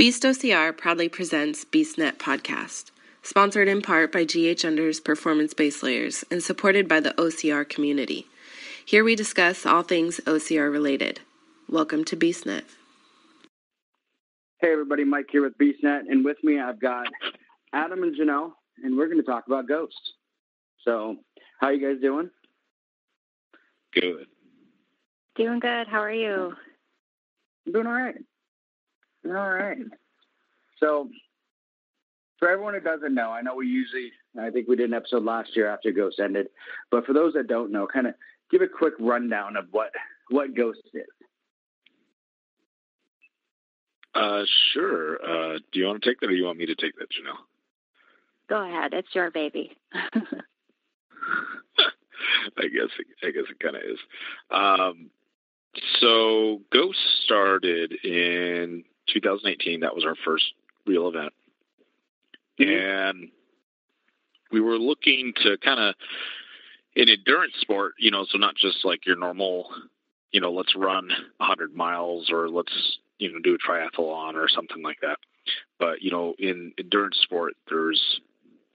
Beast OCR proudly presents BeastNet Podcast, sponsored in part by GH Under's Performance Base Layers and supported by the OCR community. Here we discuss all things OCR related. Welcome to BeastNet. Hey everybody, Mike here with BeastNet, and with me I've got Adam and Janelle, and we're going to talk about ghosts. So, how are you guys doing? Good. Doing good. How are you? I'm doing all right. All right. So, for everyone who doesn't know, I know we usually, I think we did an episode last year after Ghost ended, but for those that don't know, kind of give a quick rundown of what what Ghost is. Uh, sure. Uh, do you want to take that, or do you want me to take that, Janelle? Go ahead. It's your baby. I guess I guess it kind of is. Um, so Ghost started in 2018. That was our first real event. Mm-hmm. And we were looking to kind of, in endurance sport, you know, so not just like your normal, you know, let's run 100 miles or let's, you know, do a triathlon or something like that. But, you know, in endurance sport, there's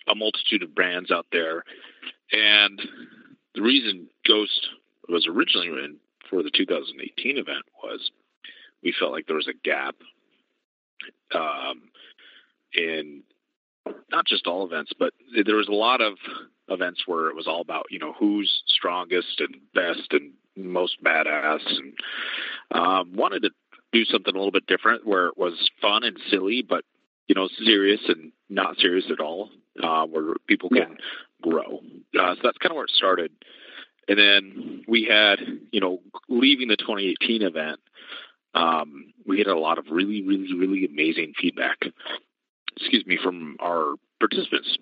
a multitude of brands out there. And the reason Ghost was originally in for the 2018 event was we felt like there was a gap um, in not just all events, but there was a lot of events where it was all about you know who's strongest and best and most badass, and um, wanted to do something a little bit different where it was fun and silly, but you know serious and not serious at all, uh, where people can yeah. grow. Uh, so that's kind of where it started. And then we had, you know, leaving the 2018 event, um, we had a lot of really, really, really amazing feedback, excuse me, from our participants.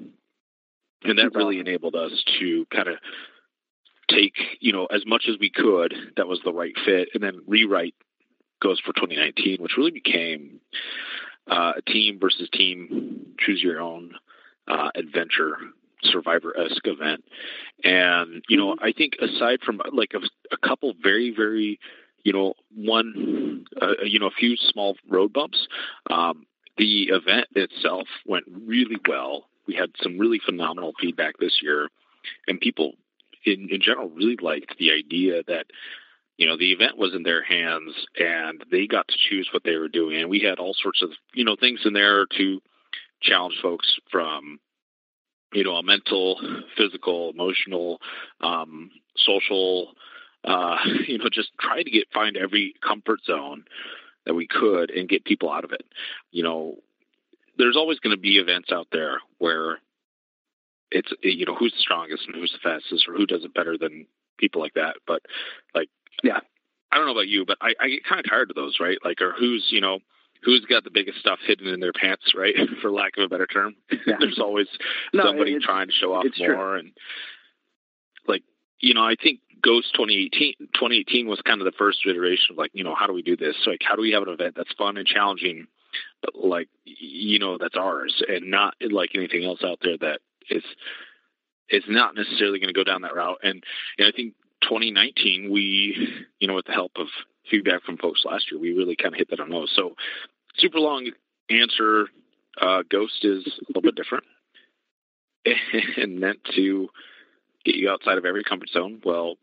And that really enabled us to kind of take, you know, as much as we could that was the right fit and then rewrite Ghost for 2019, which really became uh, a team versus team, choose your own uh, adventure survivor esque event. And, you know, mm-hmm. I think aside from like a, a couple very, very you know, one, uh, you know, a few small road bumps. Um, the event itself went really well. We had some really phenomenal feedback this year, and people in, in general really liked the idea that you know the event was in their hands and they got to choose what they were doing. And we had all sorts of you know things in there to challenge folks from you know a mental, physical, emotional, um, social uh, you know, just try to get find every comfort zone that we could and get people out of it. You know, there's always going to be events out there where it's you know who's the strongest and who's the fastest or who does it better than people like that. But like, yeah, I don't know about you, but I, I get kind of tired of those, right? Like, or who's you know who's got the biggest stuff hidden in their pants, right? For lack of a better term, yeah. there's always no, somebody trying to show off more true. and like you know, I think Ghost 2018, 2018 was kind of the first iteration of like, you know, how do we do this? So like, how do we have an event that's fun and challenging, but like, you know, that's ours and not like anything else out there that is, is not necessarily going to go down that route. And, and I think 2019, we, you know, with the help of feedback from folks last year, we really kind of hit that on nose. So super long answer. Uh, Ghost is a little bit different and meant to get you outside of every comfort zone. Well,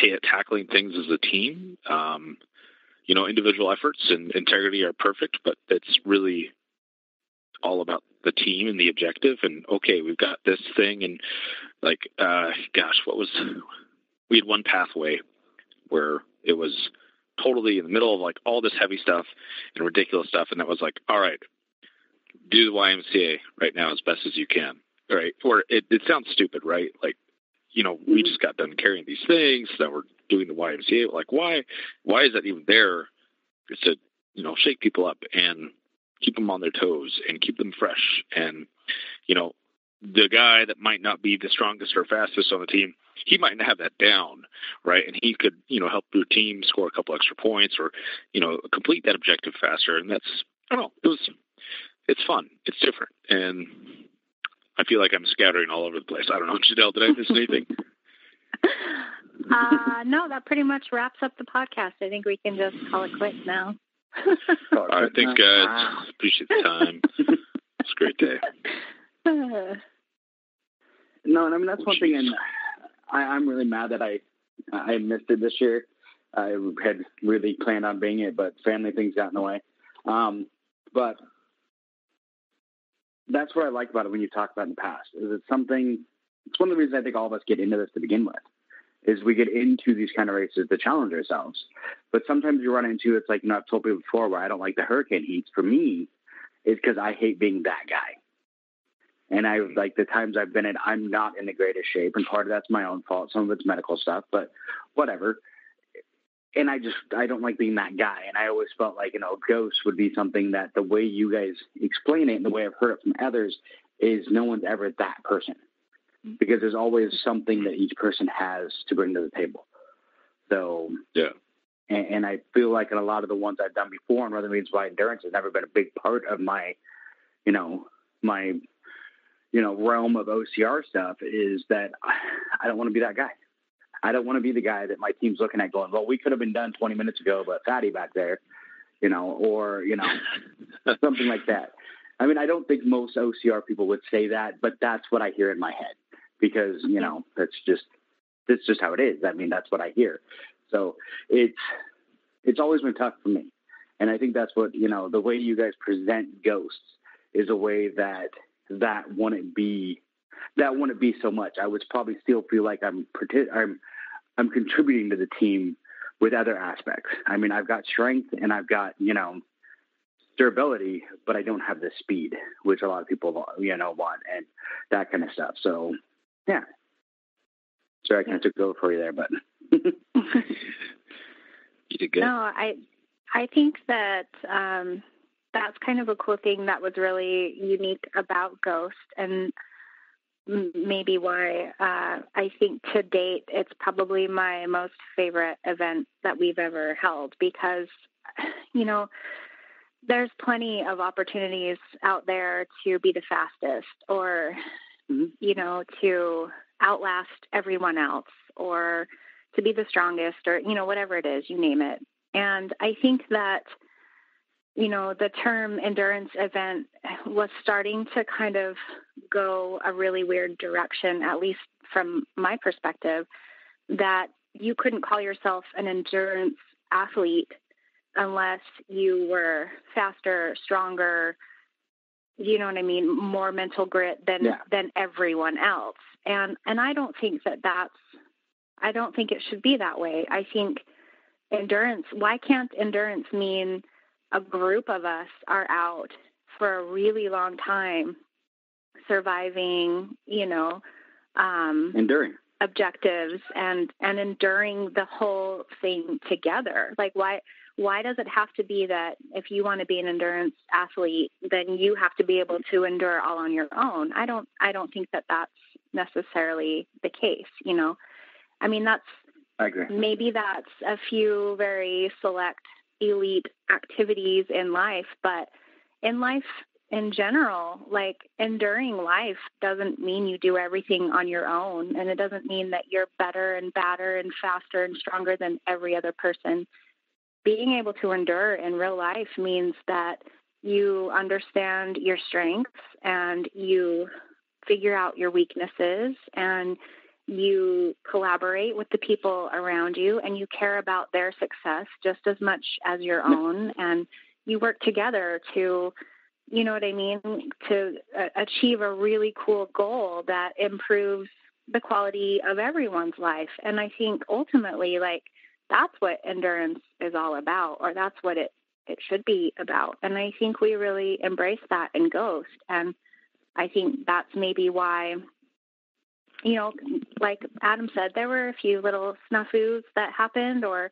t- tackling things as a team. Um, you know, individual efforts and integrity are perfect, but it's really all about the team and the objective. And okay, we've got this thing, and like, uh, gosh, what was we had one pathway where it was totally in the middle of like all this heavy stuff and ridiculous stuff, and that was like, all right, do the YMCA right now as best as you can, right? Or it, it sounds stupid, right? Like you know, we just got done carrying these things that we're doing the YMCA. Like, why, why is that even there? It's to, you know, shake people up and keep them on their toes and keep them fresh. And, you know, the guy that might not be the strongest or fastest on the team, he might not have that down, right? And he could, you know, help your team score a couple extra points or, you know, complete that objective faster. And that's, I don't know, it was, it's fun. It's different. And I feel like I'm scattering all over the place. I don't know, Janelle. Did I miss anything? uh, no, that pretty much wraps up the podcast. I think we can just call it quits now. All right, thanks, guys. Appreciate the time. it's a great day. No, and I mean that's one thing, and I, I'm really mad that I I missed it this year. I had really planned on being it, but family things got in the way. Um, but that's what I like about it when you talk about in the past. Is it something? It's one of the reasons I think all of us get into this to begin with. Is we get into these kind of races to challenge ourselves, but sometimes you run into it's like you know I've told people before where I don't like the hurricane heats. For me, is because I hate being that guy. And I like the times I've been in, I'm not in the greatest shape, and part of that's my own fault. Some of it's medical stuff, but whatever. And I just I don't like being that guy. And I always felt like you know ghosts would be something that the way you guys explain it and the way I've heard it from others is no one's ever that person because there's always something that each person has to bring to the table. So yeah. And, and I feel like in a lot of the ones I've done before on Northern Means by Endurance has never been a big part of my, you know, my you know realm of OCR stuff is that I don't want to be that guy. I don't want to be the guy that my team's looking at going, well, we could have been done 20 minutes ago, but fatty back there, you know, or you know, something like that. I mean, I don't think most OCR people would say that, but that's what I hear in my head because you know that's just that's just how it is. I mean, that's what I hear. So it's it's always been tough for me, and I think that's what you know the way you guys present ghosts is a way that that wouldn't be that wouldn't be so much. I would probably still feel like I'm I'm I'm contributing to the team with other aspects. I mean, I've got strength and I've got you know durability, but I don't have the speed, which a lot of people you know want, and that kind of stuff. So, yeah. Sorry, I kind of took over for you there, but you did good. No, I I think that um, that's kind of a cool thing that was really unique about Ghost and maybe why uh, I think to date it's probably my most favorite event that we've ever held because, you know, there's plenty of opportunities out there to be the fastest or, mm-hmm. you know, to outlast everyone else or to be the strongest or, you know, whatever it is, you name it. And I think that – you know, the term endurance event was starting to kind of go a really weird direction, at least from my perspective, that you couldn't call yourself an endurance athlete unless you were faster, stronger, you know what I mean, more mental grit than yeah. than everyone else. And and I don't think that that's I don't think it should be that way. I think endurance, why can't endurance mean a group of us are out for a really long time surviving, you know, um, enduring objectives and and enduring the whole thing together. Like why why does it have to be that if you want to be an endurance athlete, then you have to be able to endure all on your own? I don't I don't think that that's necessarily the case. You know, I mean that's I agree. Maybe that's a few very select elite activities in life, but in life in general, like enduring life doesn't mean you do everything on your own. And it doesn't mean that you're better and badder and faster and stronger than every other person. Being able to endure in real life means that you understand your strengths and you figure out your weaknesses and you collaborate with the people around you and you care about their success just as much as your own. And you work together to you know what i mean to uh, achieve a really cool goal that improves the quality of everyone's life. And i think ultimately like that's what endurance is all about or that's what it it should be about. And i think we really embrace that in ghost. And i think that's maybe why you know, like Adam said, there were a few little snafus that happened, or,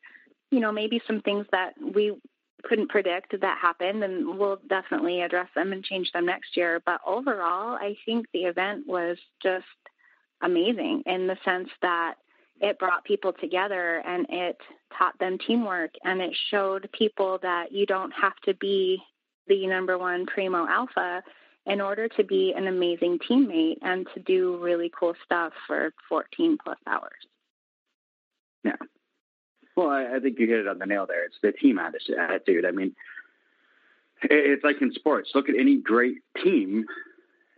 you know, maybe some things that we couldn't predict that happened, and we'll definitely address them and change them next year. But overall, I think the event was just amazing in the sense that it brought people together and it taught them teamwork and it showed people that you don't have to be the number one primo alpha in order to be an amazing teammate and to do really cool stuff for 14 plus hours. Yeah. Well, I, I think you hit it on the nail there. It's the team attitude. I mean, it's like in sports. Look at any great team.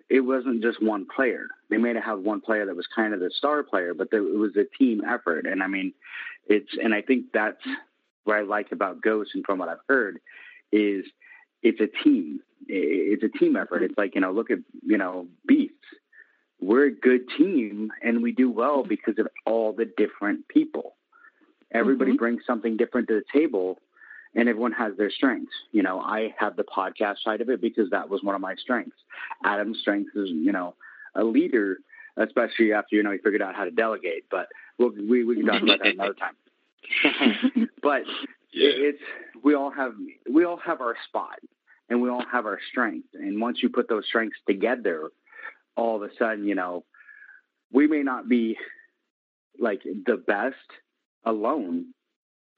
It wasn't just one player. They may have had one player that was kind of the star player, but it was a team effort. And I mean, it's and I think that's what I like about Ghost and from what I've heard is it's a team. It's a team effort. It's like you know, look at you know, Beasts. We're a good team, and we do well because of all the different people. Everybody mm-hmm. brings something different to the table, and everyone has their strengths. You know, I have the podcast side of it because that was one of my strengths. Adam's strength is, you know, a leader, especially after you know he figured out how to delegate. But we'll, we we can talk about that another time. but yeah. it's we all have we all have our spot, and we all have our strengths. And once you put those strengths together, all of a sudden, you know, we may not be like the best alone,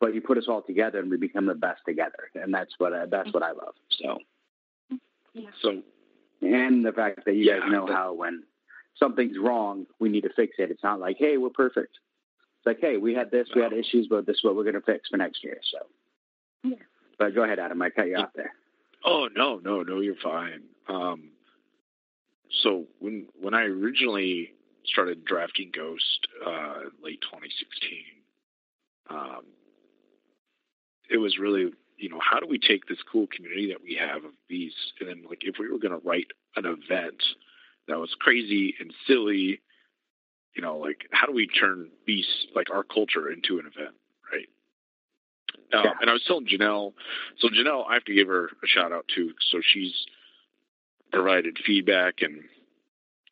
but you put us all together and we become the best together, and that's what I, that's what I love. So, yeah. so, and the fact that you yeah, guys know how when something's wrong, we need to fix it. It's not like, hey, we're perfect. It's like, hey, we had this, we had issues, but this is what we're going to fix for next year. So, yeah. But go ahead, Adam. I cut you off there. Oh no, no, no, you're fine. Um, so when when I originally started drafting Ghost uh, late 2016, um, it was really you know how do we take this cool community that we have of beasts and then like if we were going to write an event that was crazy and silly you know like how do we turn beasts like our culture into an event right um, yeah. and i was telling janelle so janelle i have to give her a shout out too so she's provided feedback and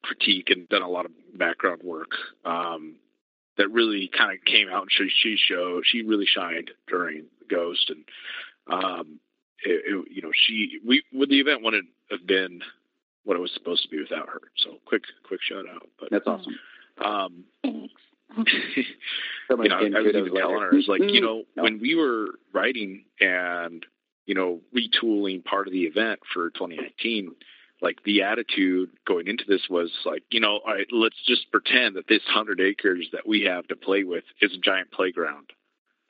critique and done a lot of background work um, that really kind of came out and she, she showed she really shined during The Ghost and um, it, it, you know she we would the event wouldn't have been what it was supposed to be without her. So quick quick shout out. But that's awesome. Um, you know, I was even telling her, it's like, you know, no. when we were writing and, you know, retooling part of the event for 2019, like the attitude going into this was like, you know, all right, let's just pretend that this hundred acres that we have to play with is a giant playground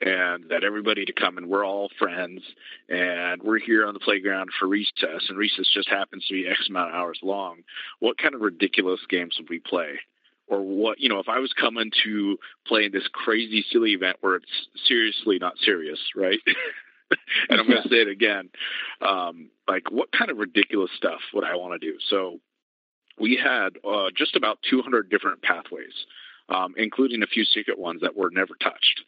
and that everybody to come and we're all friends and we're here on the playground for recess and recess just happens to be X amount of hours long. What kind of ridiculous games would we play? Or what, you know, if I was coming to play in this crazy, silly event where it's seriously not serious, right? and I'm going to say it again. Um, like, what kind of ridiculous stuff would I want to do? So we had uh, just about 200 different pathways, um, including a few secret ones that were never touched.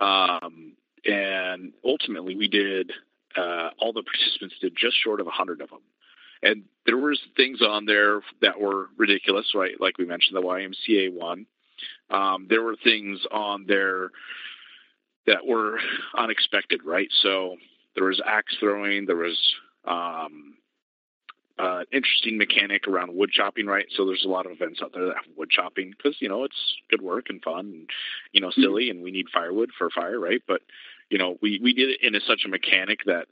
Um, and ultimately, we did. Uh, all the participants did just short of 100 of them. And there was things on there that were ridiculous, right? Like we mentioned, the YMCA one. Um, there were things on there that were unexpected, right? So there was axe throwing, there was um, uh, interesting mechanic around wood chopping, right? So there's a lot of events out there that have wood chopping because you know it's good work and fun, and you know mm-hmm. silly, and we need firewood for fire, right? But you know we we did it in a, such a mechanic that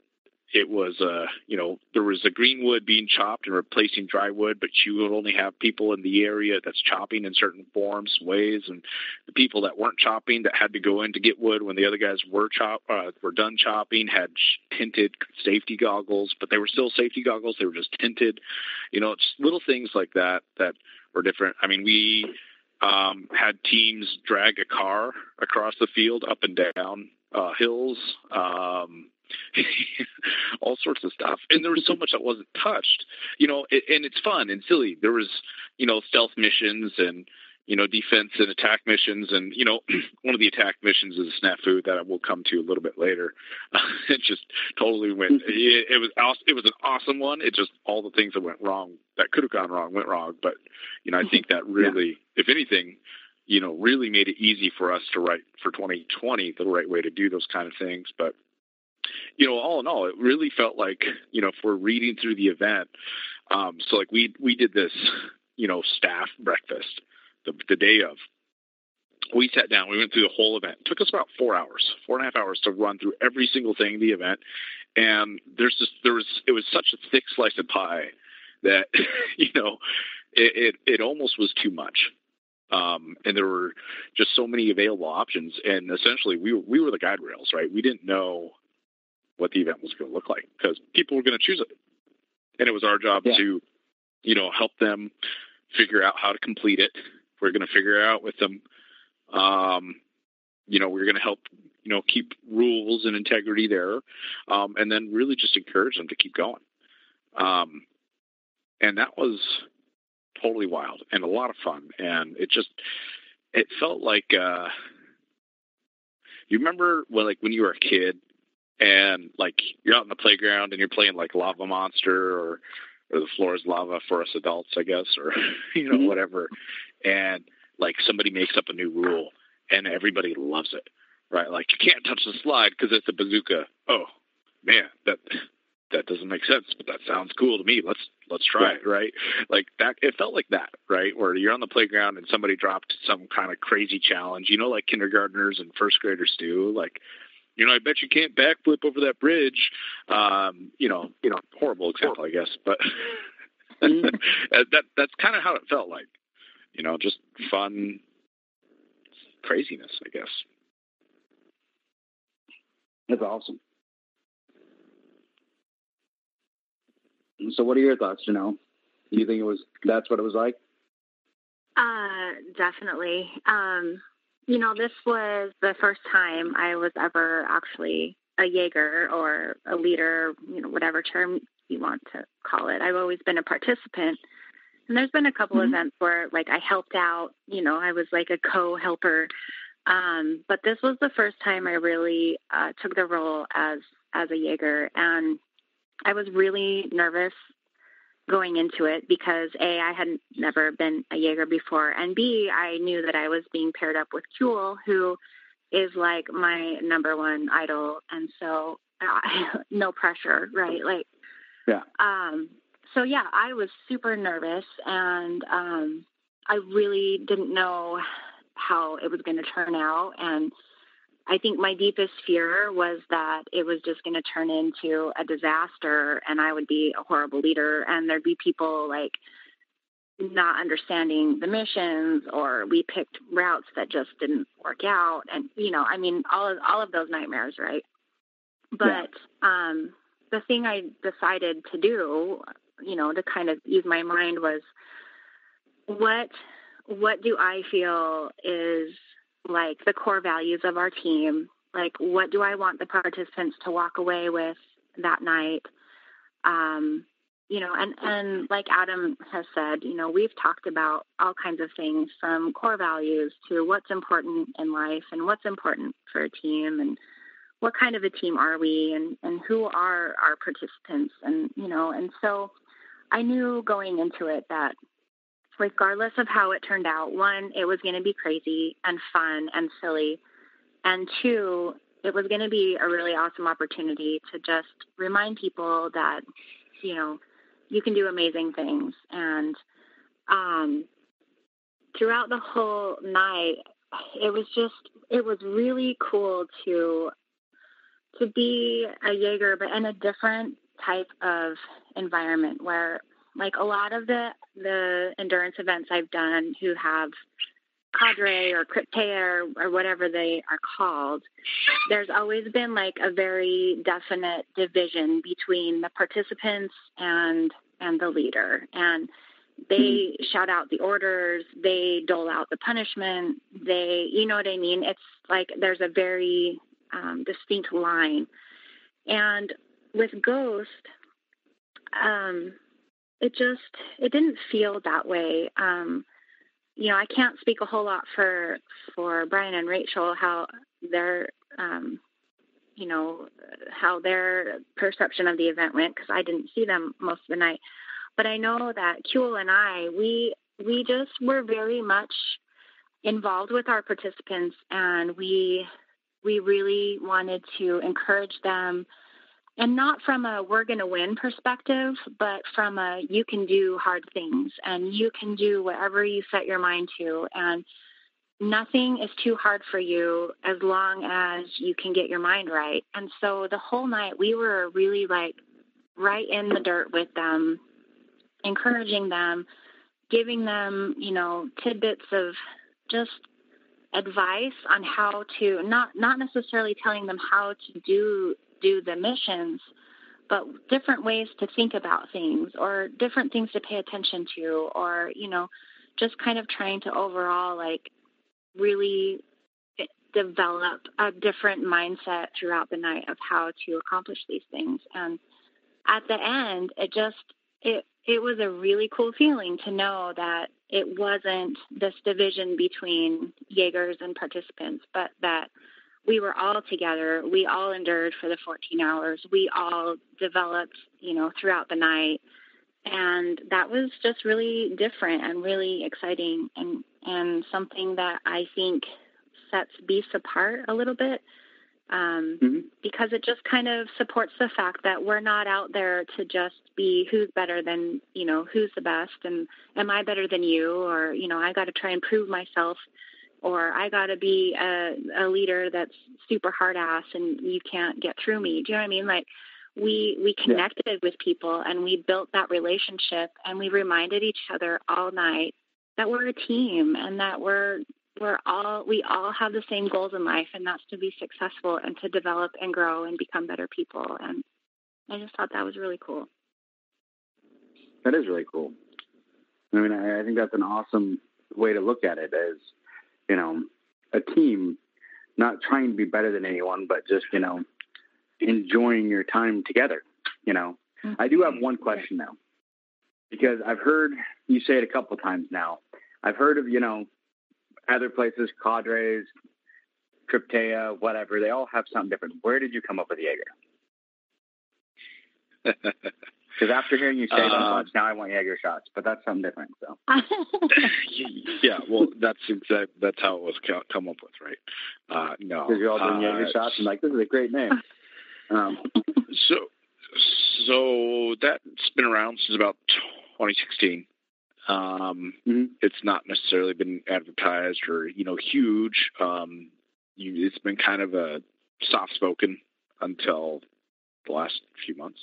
it was uh you know there was a green wood being chopped and replacing dry wood but you would only have people in the area that's chopping in certain forms ways and the people that weren't chopping that had to go in to get wood when the other guys were chop uh, were done chopping had tinted safety goggles but they were still safety goggles. They were just tinted. You know it's little things like that that were different. I mean we um had teams drag a car across the field up and down uh hills um all sorts of stuff. And there was so much that wasn't touched, you know, and it's fun and silly. There was, you know, stealth missions and, you know, defense and attack missions. And, you know, one of the attack missions is a snafu that I will come to a little bit later. it just totally went, mm-hmm. it, it was, awesome. it was an awesome one. It just, all the things that went wrong, that could have gone wrong, went wrong. But, you know, I think that mm-hmm. really, yeah. if anything, you know, really made it easy for us to write for 2020 the right way to do those kind of things. But you know, all in all, it really felt like, you know, if we're reading through the event, um, so like we we did this, you know, staff breakfast the the day of. We sat down, we went through the whole event. It took us about four hours, four and a half hours to run through every single thing in the event. And there's just there was it was such a thick slice of pie that, you know, it, it, it almost was too much Um, and there were just so many available options. And essentially, we were, we were the guide rails, right? We didn't know what the event was going to look like because people were going to choose it, and it was our job yeah. to, you know, help them figure out how to complete it. We're going to figure out with them, um, you know, we're going to help, you know, keep rules and integrity there, um, and then really just encourage them to keep going. Um, and that was totally wild and a lot of fun. And it just, it felt like, uh, you remember when, like, when you were a kid and like you're out in the playground and you're playing like Lava Monster or, or the floor is lava for us adults, I guess, or, you know, mm-hmm. whatever. And like somebody makes up a new rule and everybody loves it, right? Like you can't touch the slide because it's a bazooka. Oh man, that that doesn't make sense, but that sounds cool to me. Let's let's try it, right? Like that. It felt like that, right? Where you're on the playground and somebody dropped some kind of crazy challenge. You know, like kindergartners and first graders do. Like, you know, I bet you can't backflip over that bridge. Um, you know, you know, horrible example, I guess, but mm-hmm. that that's kind of how it felt like. You know, just fun craziness, I guess. That's awesome. So, what are your thoughts, Janelle? Do you think it was that's what it was like? Uh, definitely. Um, you know, this was the first time I was ever actually a Jaeger or a leader, you know, whatever term you want to call it. I've always been a participant. And there's been a couple mm-hmm. events where like I helped out, you know, I was like a co-helper. Um, but this was the first time I really uh, took the role as as a Jaeger and I was really nervous going into it because A, I had never been a Jaeger before, and B, I knew that I was being paired up with Kuehl, who is like my number one idol, and so uh, no pressure, right? Like, yeah. Um. So yeah, I was super nervous, and um, I really didn't know how it was going to turn out, and I think my deepest fear was that it was just going to turn into a disaster and I would be a horrible leader and there'd be people like not understanding the missions or we picked routes that just didn't work out and you know, I mean all of all of those nightmares, right? But yeah. um the thing I decided to do, you know, to kind of ease my mind was what what do I feel is like the core values of our team. Like, what do I want the participants to walk away with that night? Um, you know, and, and like Adam has said, you know, we've talked about all kinds of things from core values to what's important in life and what's important for a team and what kind of a team are we and, and who are our participants and, you know, and so I knew going into it that regardless of how it turned out, one, it was going to be crazy and fun and silly. And two, it was going to be a really awesome opportunity to just remind people that, you know, you can do amazing things. And um, throughout the whole night, it was just, it was really cool to to be a Jaeger, but in a different type of environment where like a lot of the the endurance events I've done who have cadre or crypteia or, or whatever they are called, there's always been like a very definite division between the participants and and the leader. And they mm-hmm. shout out the orders, they dole out the punishment, they you know what I mean? It's like there's a very um, distinct line. And with Ghost, um, it just it didn't feel that way. Um, you know, I can't speak a whole lot for for Brian and Rachel how their um, you know how their perception of the event went because I didn't see them most of the night. But I know that Kuehl and I we we just were very much involved with our participants and we we really wanted to encourage them and not from a we're going to win perspective, but from a you can do hard things and you can do whatever you set your mind to. And nothing is too hard for you as long as you can get your mind right. And so the whole night we were really like right in the dirt with them, encouraging them, giving them, you know, tidbits of just advice on how to not not necessarily telling them how to do do the missions but different ways to think about things or different things to pay attention to or you know just kind of trying to overall like really develop a different mindset throughout the night of how to accomplish these things. And at the end it just it it was a really cool feeling to know that it wasn't this division between Jaegers and participants, but that we were all together. We all endured for the 14 hours. We all developed, you know, throughout the night. And that was just really different and really exciting and, and something that I think sets Beasts apart a little bit um, mm-hmm. because it just kind of supports the fact that we're not out there to just be who's better than you know who's the best and am I better than you or you know I got to try and prove myself or I got to be a, a leader that's super hard ass and you can't get through me. Do you know what I mean? Like we we connected yeah. with people and we built that relationship and we reminded each other all night that we're a team and that we're we're all we all have the same goals in life and that's to be successful and to develop and grow and become better people and i just thought that was really cool that is really cool i mean i, I think that's an awesome way to look at it as you know a team not trying to be better than anyone but just you know enjoying your time together you know mm-hmm. i do have one question now because i've heard you say it a couple times now i've heard of you know other places, Cadres, Krypteia, whatever, they all have something different. Where did you come up with Jaeger? Because after hearing you say uh, that much, now I want Jaeger shots, but that's something different. So. yeah, well, that's exact. That's how it was come up with, right? Uh, no, because you're all doing uh, Jaeger shots and like this is a great name. Um, so, so that's been around since about 2016. Um, mm-hmm. It's not necessarily been advertised or you know huge. Um, you, it's been kind of a soft spoken until the last few months.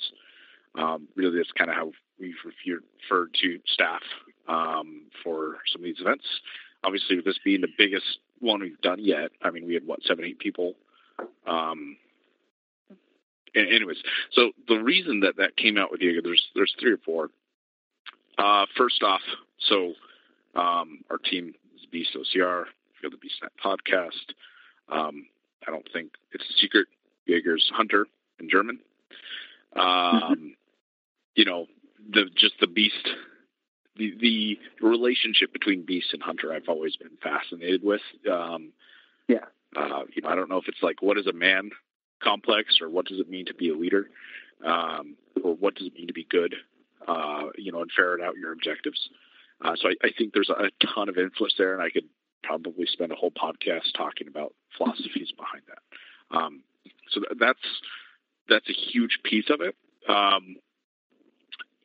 Um, really, that's kind of how we've referred to staff um, for some of these events. Obviously, with this being the biggest one we've done yet, I mean, we had what seven, eight people. Um, anyways, so the reason that that came out with Jaeger, there's there's three or four. Uh, first off, so um, our team is Beast OCR, Feel the BeastNet podcast. Um, I don't think it's a secret. Jaeger's Hunter in German. Um, mm-hmm. You know, the just the Beast, the the relationship between Beast and Hunter, I've always been fascinated with. Um, yeah. Uh, you know, I don't know if it's like what is a man complex or what does it mean to be a leader, um, or what does it mean to be good uh, you know, and ferret out your objectives. Uh, so I, I, think there's a ton of influence there, and I could probably spend a whole podcast talking about philosophies behind that. Um, so that's that's a huge piece of it. Um,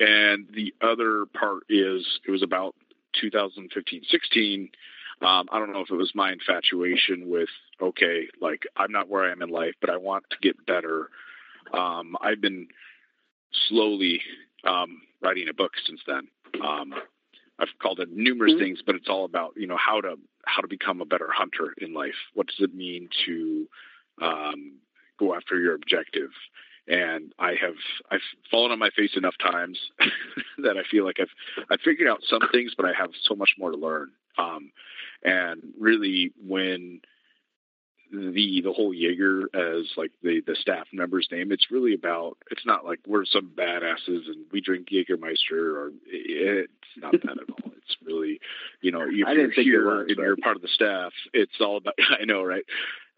and the other part is it was about 2015, 16. Um, I don't know if it was my infatuation with okay, like I'm not where I am in life, but I want to get better. Um, I've been slowly um, writing a book since then. Um, I've called it numerous mm-hmm. things, but it's all about you know how to how to become a better hunter in life. What does it mean to um, go after your objective? And I have I've fallen on my face enough times that I feel like I've I've figured out some things, but I have so much more to learn. Um, and really, when the the whole Jaeger as like the the staff member's name. It's really about. It's not like we're some badasses and we drink Jägermeister, or it's not that at all. It's really, you know, if you're here and you're part of the staff, it's all about. I know, right?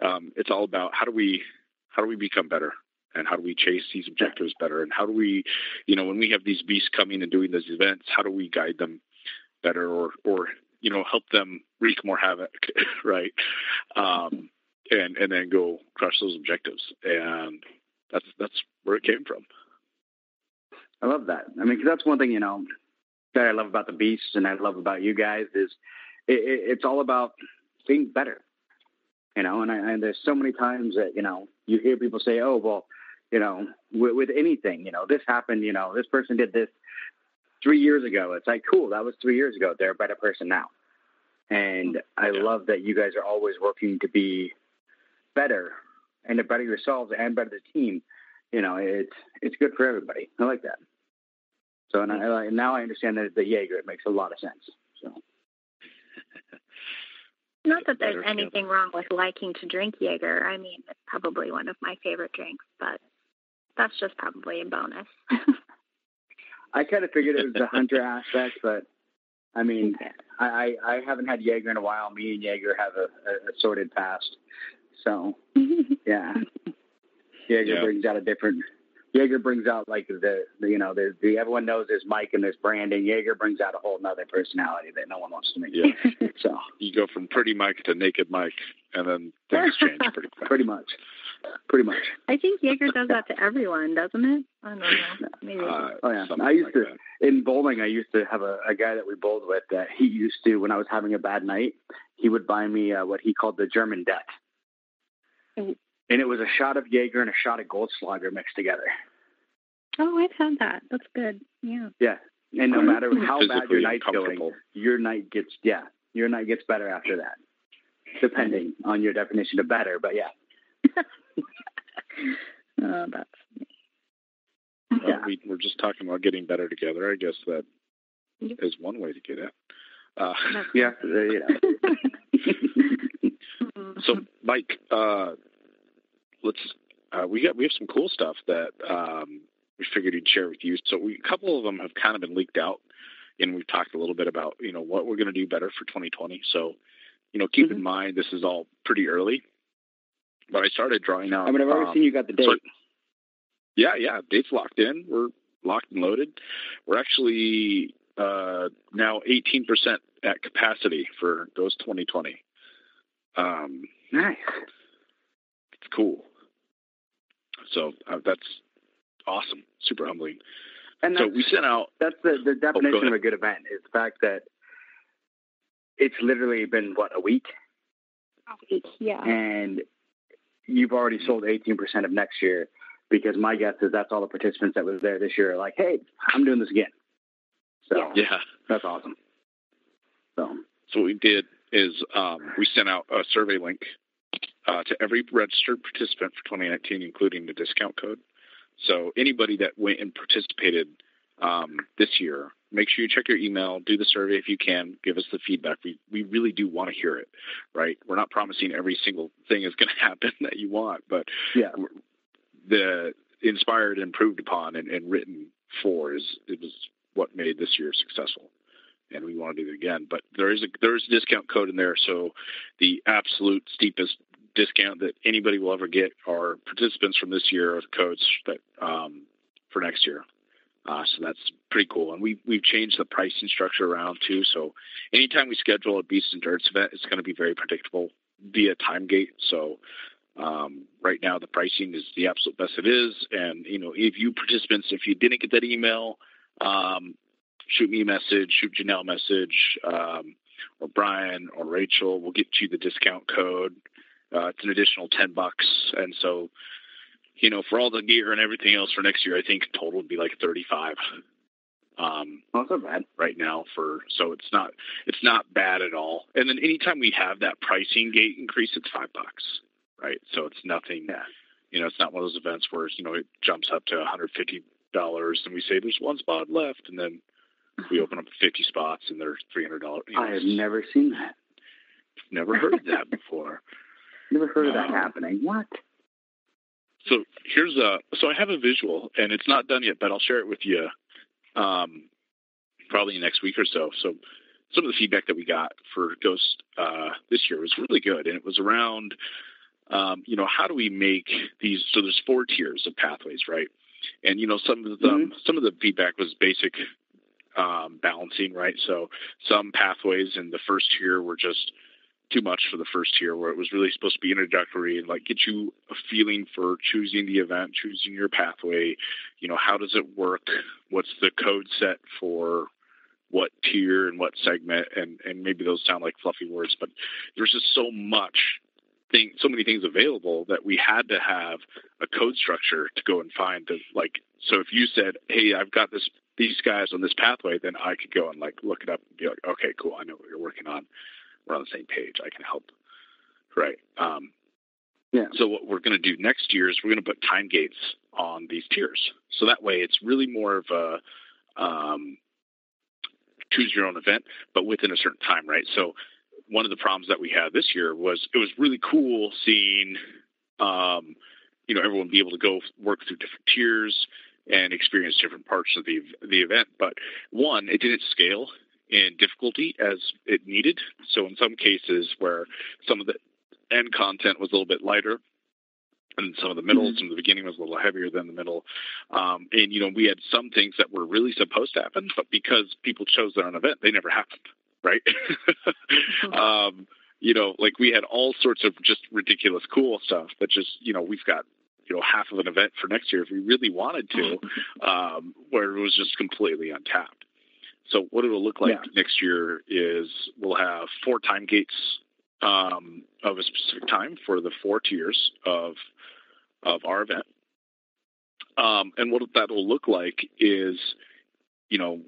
Um, it's all about how do we how do we become better and how do we chase these objectives better and how do we you know when we have these beasts coming and doing these events how do we guide them better or or you know help them wreak more havoc right um and and then go crush those objectives. And that's that's where it came from. I love that. I mean, because that's one thing you know that I love about the Beasts and I love about you guys is it, it, it's all about being better. You know, and, I, and there's so many times that you know you hear people say, "Oh, well, you know, with, with anything, you know, this happened. You know, this person did this three years ago." It's like, cool, that was three years ago. They're a better person now. And I Yeah. love that you guys are always working to be better and to better yourselves and better the team. You know, it's it's good for everybody. I like that. So and I, now I understand that the Jaeger it makes a lot of sense. So Not that there's anything wrong with liking to drink Jaeger. I mean, it's probably one of my favorite drinks, but that's just probably a bonus. I kind of figured it was the hunter aspect, but I mean, I, I I haven't had Jaeger in a while. Me and Jaeger have a, a, a sorted past. So yeah, Jaeger Yeah. brings out a different. Jaeger brings out like the, the you know the, the everyone knows there's Mike and there's Brandon. Jaeger brings out a whole nother personality that no one wants to meet. Yeah. So You go from pretty Mike to naked Mike, and then things change pretty quick. pretty much, pretty much. I think Jaeger does that to everyone, doesn't it? I don't know. Maybe. Uh, Oh, yeah. I used like to- that. in bowling, I used to have a, a guy that we bowled with that he used to, when I was having a bad night, he would buy me uh, what he called the German Deck. Mm. And it was a shot of Jaeger and a shot of Goldschlager mixed together. oh, I've had that. That's good. Yeah. Yeah. And no matter how bad your night's going, your night gets, yeah, your night gets better after that. Depending on your definition of better, but yeah. Oh, that's Well, Yeah. we, we're just talking about getting better together. I guess that Yep. is one way to get it. Uh, that's Yeah, uh, you. Mhm. so, Mike, uh, let's. Uh, we got we have some cool stuff that um, we figured we'd share with you. So, we, a couple of them have kind of been leaked out, and we've talked a little bit about you know what we're going to do better for 2020. So, you know, keep in Mhm. mind this is all pretty early, but I started drawing out. I mean, I've already um, seen you got the date. so- Yeah, yeah, date's locked in. We're locked and loaded. We're actually uh, now 18% at capacity for those 2020. Um, nice. it's cool. So uh, that's awesome. Super humbling. And So that's, we sent out. that's the, the definition ahead. of a good event is the fact that it's literally been, what, a week? yeah. and you've already sold 18% of next year because my guess is that's all the participants that was there this year are like, hey, I'm doing this again. So Yeah. Yeah. that's awesome. So So what we did is um, we sent out a survey link uh, to every registered participant for 2019, including the discount code. So anybody that went and participated um, this year, make sure you check your email, do the survey if you can, give us the feedback. We we really do want to hear it, right? We're not promising every single thing is going to happen that you want, but yeah, the inspired, improved upon, and, and written for is it was what made this year successful, and we want to do it again. But there is a there is a discount code in there, so the absolute steepest discount that anybody will ever get are participants from this year of the codes that um, for next year. Uh, so that's pretty cool, and we we've changed the pricing structure around too. So anytime we schedule a Beasts and Dirts event, it's going to be very predictable via time gate. So um, right now, the pricing is the absolute best it is. And, you know, if you participants, if you didn't get that email, um, shoot me a message, shoot Janelle a message, um, or Brian or Rachel. We'll get you the discount code. Uh, it's an additional 10 bucks. And so, you know, for all the gear and everything else for next year, I think total would be like 35. Um, well, that's not bad. right now for so it's not it's not bad at all. And then anytime we have that pricing gate increase, it's five bucks, right? So it's nothing. Yeah. You know, it's not one of those events where you know it jumps up to 150 dollars, and we say there's one spot left, and then we open up 50 spots, and they're 300 dollars. I have never seen that. never heard of that before. Never heard of that happening. What? So here's a so I have a visual, and it's not done yet, but I'll share it with you um, probably next week or so. So some of the feedback that we got for Ghost uh, this year was really good, and it was around um, you know how do we make these? So there's four tiers of pathways, right? And you know some of the Mhm. some of the feedback was basic um, balancing, right? So some pathways in the first tier were just too much for the first tier where it was really supposed to be introductory and like get you a feeling for choosing the event, choosing your pathway, you know, how does it work? What's the code set for what tier and what segment and and maybe those sound like fluffy words, but there's just so much thing so many things available that we had to have a code structure to go and find the like so if you said, Hey, I've got this these guys on this pathway, then I could go and like look it up and be like, okay, cool, I know what you're working on. We're on the same page. I can help. Right. Um, yeah. So what we're going to do next year is we're going to put time gates on these tiers. So that way it's really more of a um, choose your own event, but within a certain time, right? So one of the problems that we had this year was it was really cool seeing, um, you know, everyone be able to go work through different tiers and experience different parts of the the event. But one, it didn't scale in difficulty as it needed. So in some cases where some of the end content was a little bit lighter, and some of the middle, mm-hmm. some of the beginning was a little heavier than the middle. Um, and you know, we had some things that were really supposed to happen, but because people chose their own event, they never happened, right? Mm-hmm. um, you know, like we had all sorts of just ridiculous cool stuff that just, you know, we've got you know half of an event for next year if we really wanted to, um, where it was just completely untapped. So what it'll look like yeah. next year is we'll have four time gates um, of a specific time for the four tiers of of our event. Um, and what that will look like is, you know,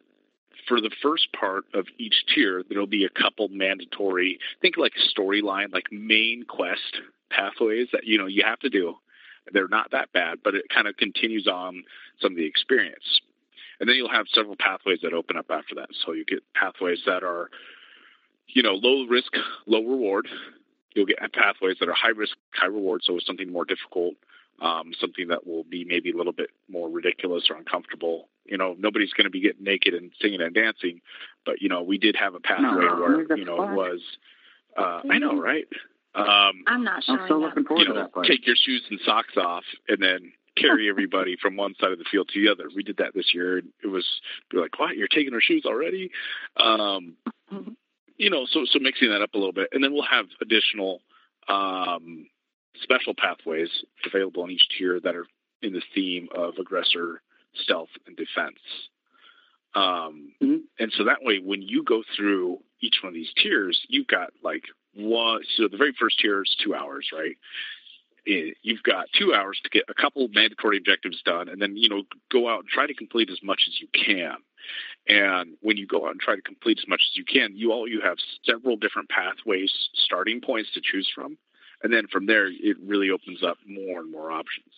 for the first part of each tier, there'll be a couple mandatory, think like a storyline, like main quest pathways that, you know, you have to do. They're not that bad, but it kind of continues on some of the experience. And then you'll have several pathways that open up after that. So you get pathways that are, you know, low risk, low reward. You'll get pathways that are high risk, high reward. So it's something more difficult, um, something that will be maybe a little bit more ridiculous or uncomfortable. You know, nobody's going to be getting naked and singing and dancing, but you know, we did have a pathway no, where you know it was. Uh, I know, right? Um, I'm not sure. I'm so looking forward you know, to that part. Take your shoes and socks off, and then carry everybody from one side of the field to the other. We did that this year. And it was we like, "What? You're taking our shoes already?" Um, you know, so so mixing that up a little bit, and then we'll have additional um, special pathways available on each tier that are in the theme of aggressor, stealth, and defense. Um, mm-hmm. And so that way, when you go through each one of these tiers, you've got like one. So the very first tier is two hours, right? You've got two hours to get a couple mandatory objectives done, and then you know go out and try to complete as much as you can. And when you go out and try to complete as much as you can, you all you have several different pathways, starting points to choose from, and then from there it really opens up more and more options.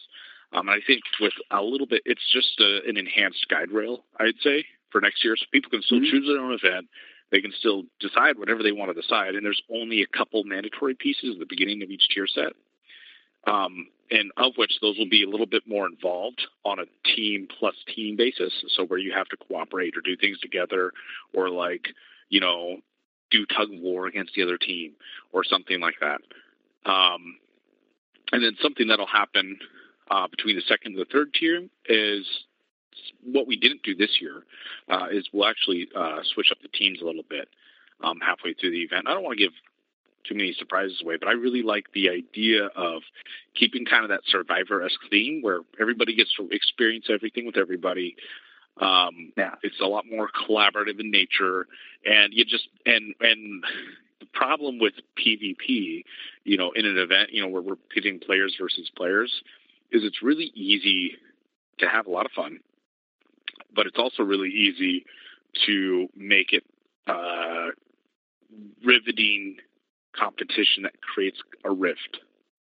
Um, I think with a little bit, it's just a, an enhanced guide rail, I'd say, for next year, so people can still mm-hmm. choose their own event. They can still decide whatever they want to decide, and there's only a couple mandatory pieces at the beginning of each tier set um, and of which those will be a little bit more involved on a team plus team basis. So where you have to cooperate or do things together, or like you know do tug of war against the other team or something like that. Um, and then something that'll happen uh, between the second and the third tier is what we didn't do this year uh, is we'll actually uh, switch up the teams a little bit um, halfway through the event. I don't want to give too many surprises away. But I really like the idea of keeping kind of that survivor esque theme where everybody gets to experience everything with everybody. Um, yeah. It's a lot more collaborative in nature, and you just and and the problem with PvP, you know, in an event, you know, where we're pitting players versus players, is it's really easy to have a lot of fun, but it's also really easy to make it uh, riveting competition that creates a rift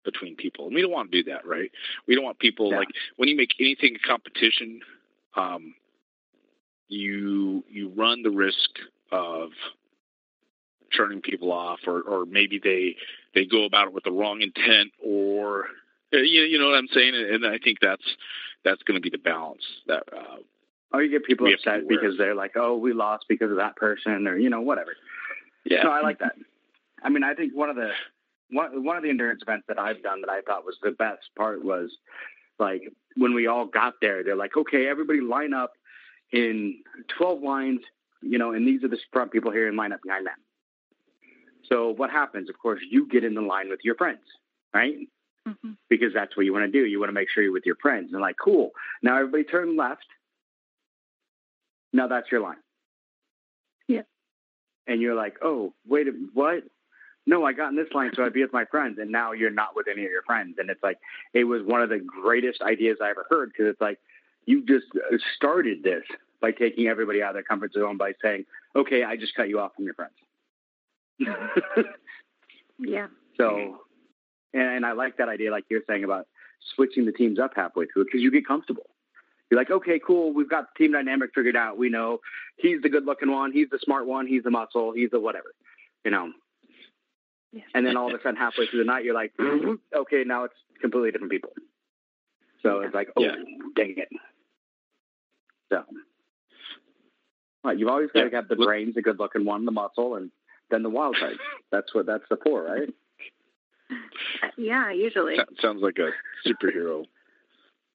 between people. And we don't want to do that, right? We don't want people yeah. like when you make anything a competition, um, you you run the risk of turning people off, or or maybe they they go about it with the wrong intent, or you you know what I'm saying? And I think that's that's going to be the balance that. Uh, Oh, you get people upset because they're like, "Oh, we lost because of that person," or you know, whatever. Yeah, no, I like that. I mean, I think one of the one one of the endurance events that I've done that I thought was the best part was like when we all got there. They're like, okay, everybody line up in twelve lines, you know, and these are the front people here and line up behind them. So what happens? Of course, you get in the line with your friends, right? Mm-hmm. Because that's what you want to do. You want to make sure you're with your friends. And like, cool. Now everybody turn left. Now that's your line. Yeah. And you're like, oh, wait, a, minute, what? No, I got in this line so I'd be with my friends, and now you're not with any of your friends. And it's like, it was one of the greatest ideas I ever heard because it's like, you just uh, started this by taking everybody out of their comfort zone by saying, okay, I just cut you off from your friends. yeah. So, and, and I like that idea, like you're saying about switching the teams up halfway through because you get comfortable. You're like, okay, cool. We've got the team dynamic figured out. We know he's the good looking one. He's the smart one. He's the muscle. He's the whatever, you know. Yeah. And then all of a sudden, halfway through the night, you're like, okay, now it's completely different people. So it's like, oh, Yeah. dang it. So, well, you've always got to Yeah. have the brains, the good looking one, the muscle, and then the wild card. That's what that's the four, right? Uh, yeah, usually. So- sounds like a superhero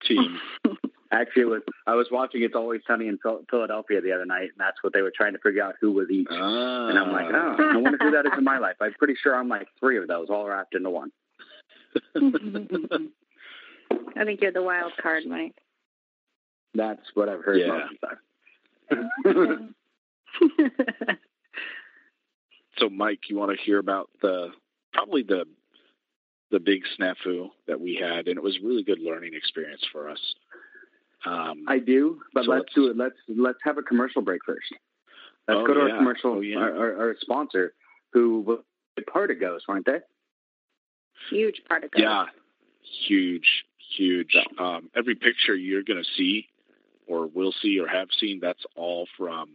team. Actually, it was I was watching It's Always Sunny in Philadelphia the other night, and that's what they were trying to figure out who was each. Ah. And I'm like, oh, I wonder who that is in my life. I'm pretty sure I'm like three of those all wrapped into one. I think you're the wild card, Mike. That's what I've heard Yeah. most of the time. So, Mike, you want to hear about the probably the the big snafu that we had, and it was a really good learning experience for us. Um, I do, but So let's let's- do it. Let's let's have a commercial break first. Let's Oh, go to yeah. our commercial, Oh, yeah. our, our, our sponsor, who was a part of Ghost, weren't they? Huge part of it. yeah, huge, huge. Um, every picture you're going to see, or will see, or have seen, that's all from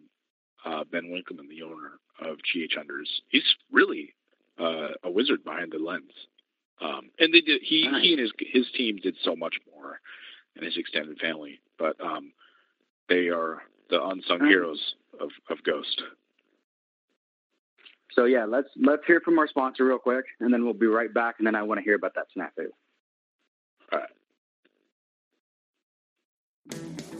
uh, Ben Winkleman, the owner of GH Unders. He's really uh, a wizard behind the lens. Um, and they did. He Nice. he and his his team did so much more, and his extended family. But um, they are the unsung heroes of of Ghost. So yeah, let's let's hear from our sponsor real quick, and then we'll be right back. And then I want to hear about that snafu.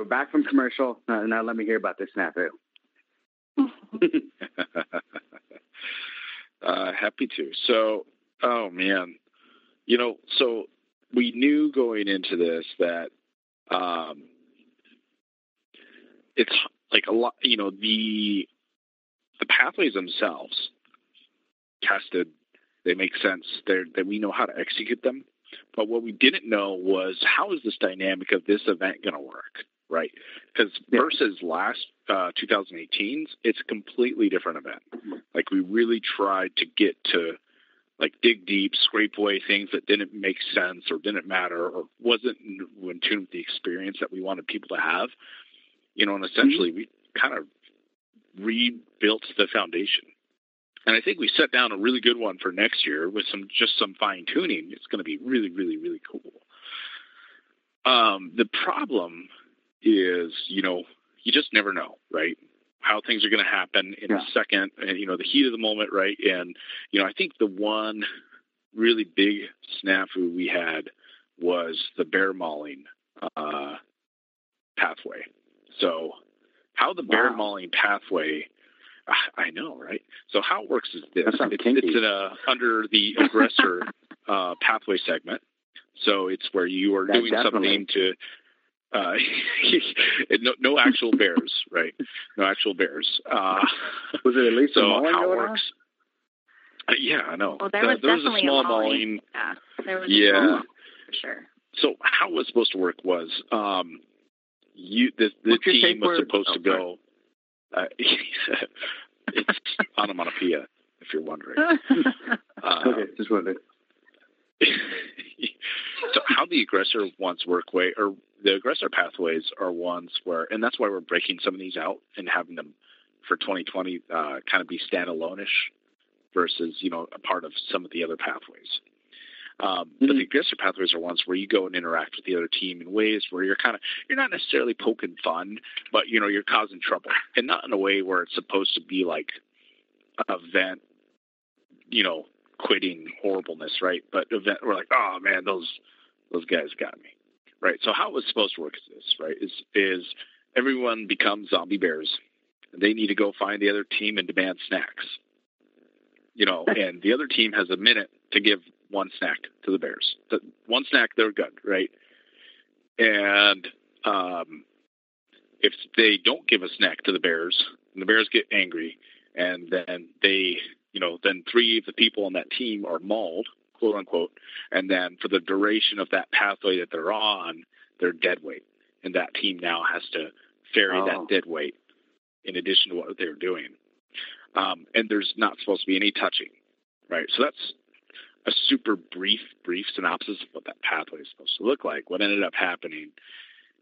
we're back from commercial. Uh, now let me hear about this snafu. uh, happy to. So, oh man, you know, so we knew going into this that um, it's like a lot. You know, the the pathways themselves tested. They make sense. They're, we know how to execute them. But what we didn't know was how is this dynamic of this event going to work, right? Because Yeah. versus last uh, 2018's, it's a completely different event. Like we really tried to get to like dig deep, scrape away things that didn't make sense or didn't matter or wasn't in tune with the experience that we wanted people to have. You know, and essentially we kind of rebuilt the foundation. And I think we set down a really good one for next year with some just some fine tuning. It's going to be really, really, really cool. Um, the problem is, you know, you just never know, right? How things are going to happen in Yeah. a second, and you know, the heat of the moment, right? And you know, I think the one really big snafu we had was the bear mauling uh, pathway. So, how the bear mauling pathway? I know, right? So how it works is this: it's, it's in a under the aggressor uh, pathway segment. So it's where you are That doing definitely. something to. Uh, no, no actual bears, right? No actual bears. Uh, Was it at least a so mauling how it works? Uh, yeah, I know. Well, there was there was a definitely a small mauling. mauling. Yeah, there was a Yeah. small, for sure. So how it was supposed to work was um, you the, the team was word? supposed Oh, to go. Uh, it's onomatopoeia, if you're wondering. Uh, okay, just wondered. So how the aggressor ones work way or the aggressor pathways are ones where and that's why we're breaking some of these out and having them for 2020 uh, kind of be standalone-ish versus you know a part of some of the other pathways um, but Mhm. the aggressor pathways are ones where you go and interact with the other team in ways where you're kind of you're not necessarily poking fun but you know you're causing trouble and not in a way where it's supposed to be like an event you know quitting horribleness, right? But event, we're like, oh man, those those guys got me, right? So how it was supposed to work is this, right? Is is everyone becomes zombie bears, they need to go find the other team and demand snacks. You know, and the other team has a minute to give one snack to the Bears. The, one snack, they're good, right? And um, if they don't give a snack to the Bears, and the Bears get angry, and then they, you know, then three of the people on that team are mauled, quote unquote, and then for the duration of that pathway that they're on, they're dead weight, and that team now has to ferry oh. that dead weight in addition to what they're doing. Um, and there's not supposed to be any touching, right? So that's a super brief, brief synopsis of what that pathway is supposed to look like. What ended up happening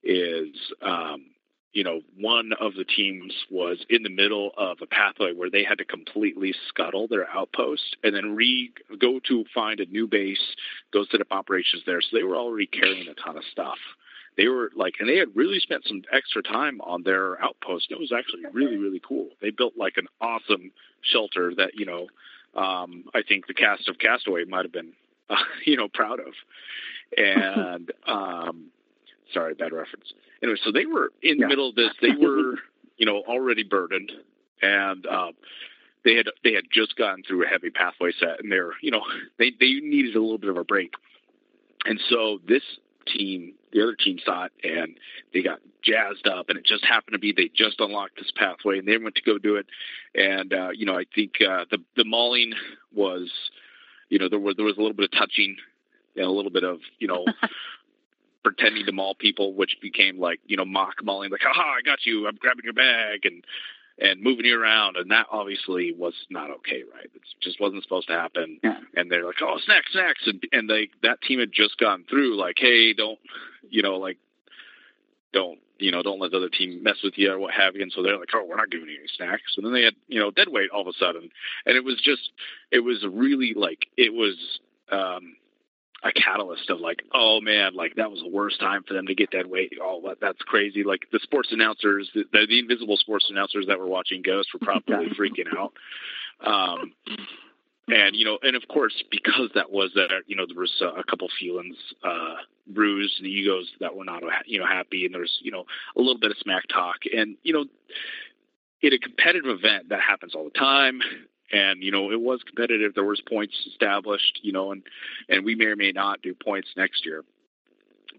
is, um, you know, one of the teams was in the middle of a pathway where they had to completely scuttle their outpost and then re go to find a new base, go set up operations there. So they were already carrying a ton of stuff. They were like, and they had really spent some extra time on their outpost. It was actually really, really cool. They built like an awesome shelter that, you know, um, I think the cast of Castaway might have been, uh, you know, proud of. And um, sorry, bad reference. Anyway, so they were in yeah. the middle of this. They were, you know, already burdened, and um, they had they had just gotten through a heavy pathway set, and they're, you know, they they needed a little bit of a break. And so this team, the other team saw it, and they got jazzed up. And it just happened to be they just unlocked this pathway, and they went to go do it. And uh, you know, I think uh, the the mauling was, you know, there was there was a little bit of touching, and a little bit of you know. pretending to maul people, which became like you know mock mauling, like "Haha, I got you! I'm grabbing your bag," and and moving you around, and that obviously was not okay, right? It just wasn't supposed to happen. Yeah. And they're like, "Oh, snacks, snacks," and and they that team had just gone through, like, "Hey, don't, you know, like, don't." You know, don't let the other team mess with you or what have you. And so they're like, "Oh, we're not giving you any snacks." And then they had, you know, dead weight all of a sudden, and it was just, it was really like it was, um, a catalyst of like, oh man, like that was the worst time for them to get that weight. Oh, that's crazy. Like the sports announcers, the, the invisible sports announcers that were watching Ghost were probably freaking out. Um, and you know, and of course, because that was that, you know, there was a couple feelings uh, bruised, the egos that were not, you know, happy, and there's, you know, a little bit of smack talk, and you know, in a competitive event that happens all the time and you know it was competitive. There was points established, you know, and and we may or may not do points next year.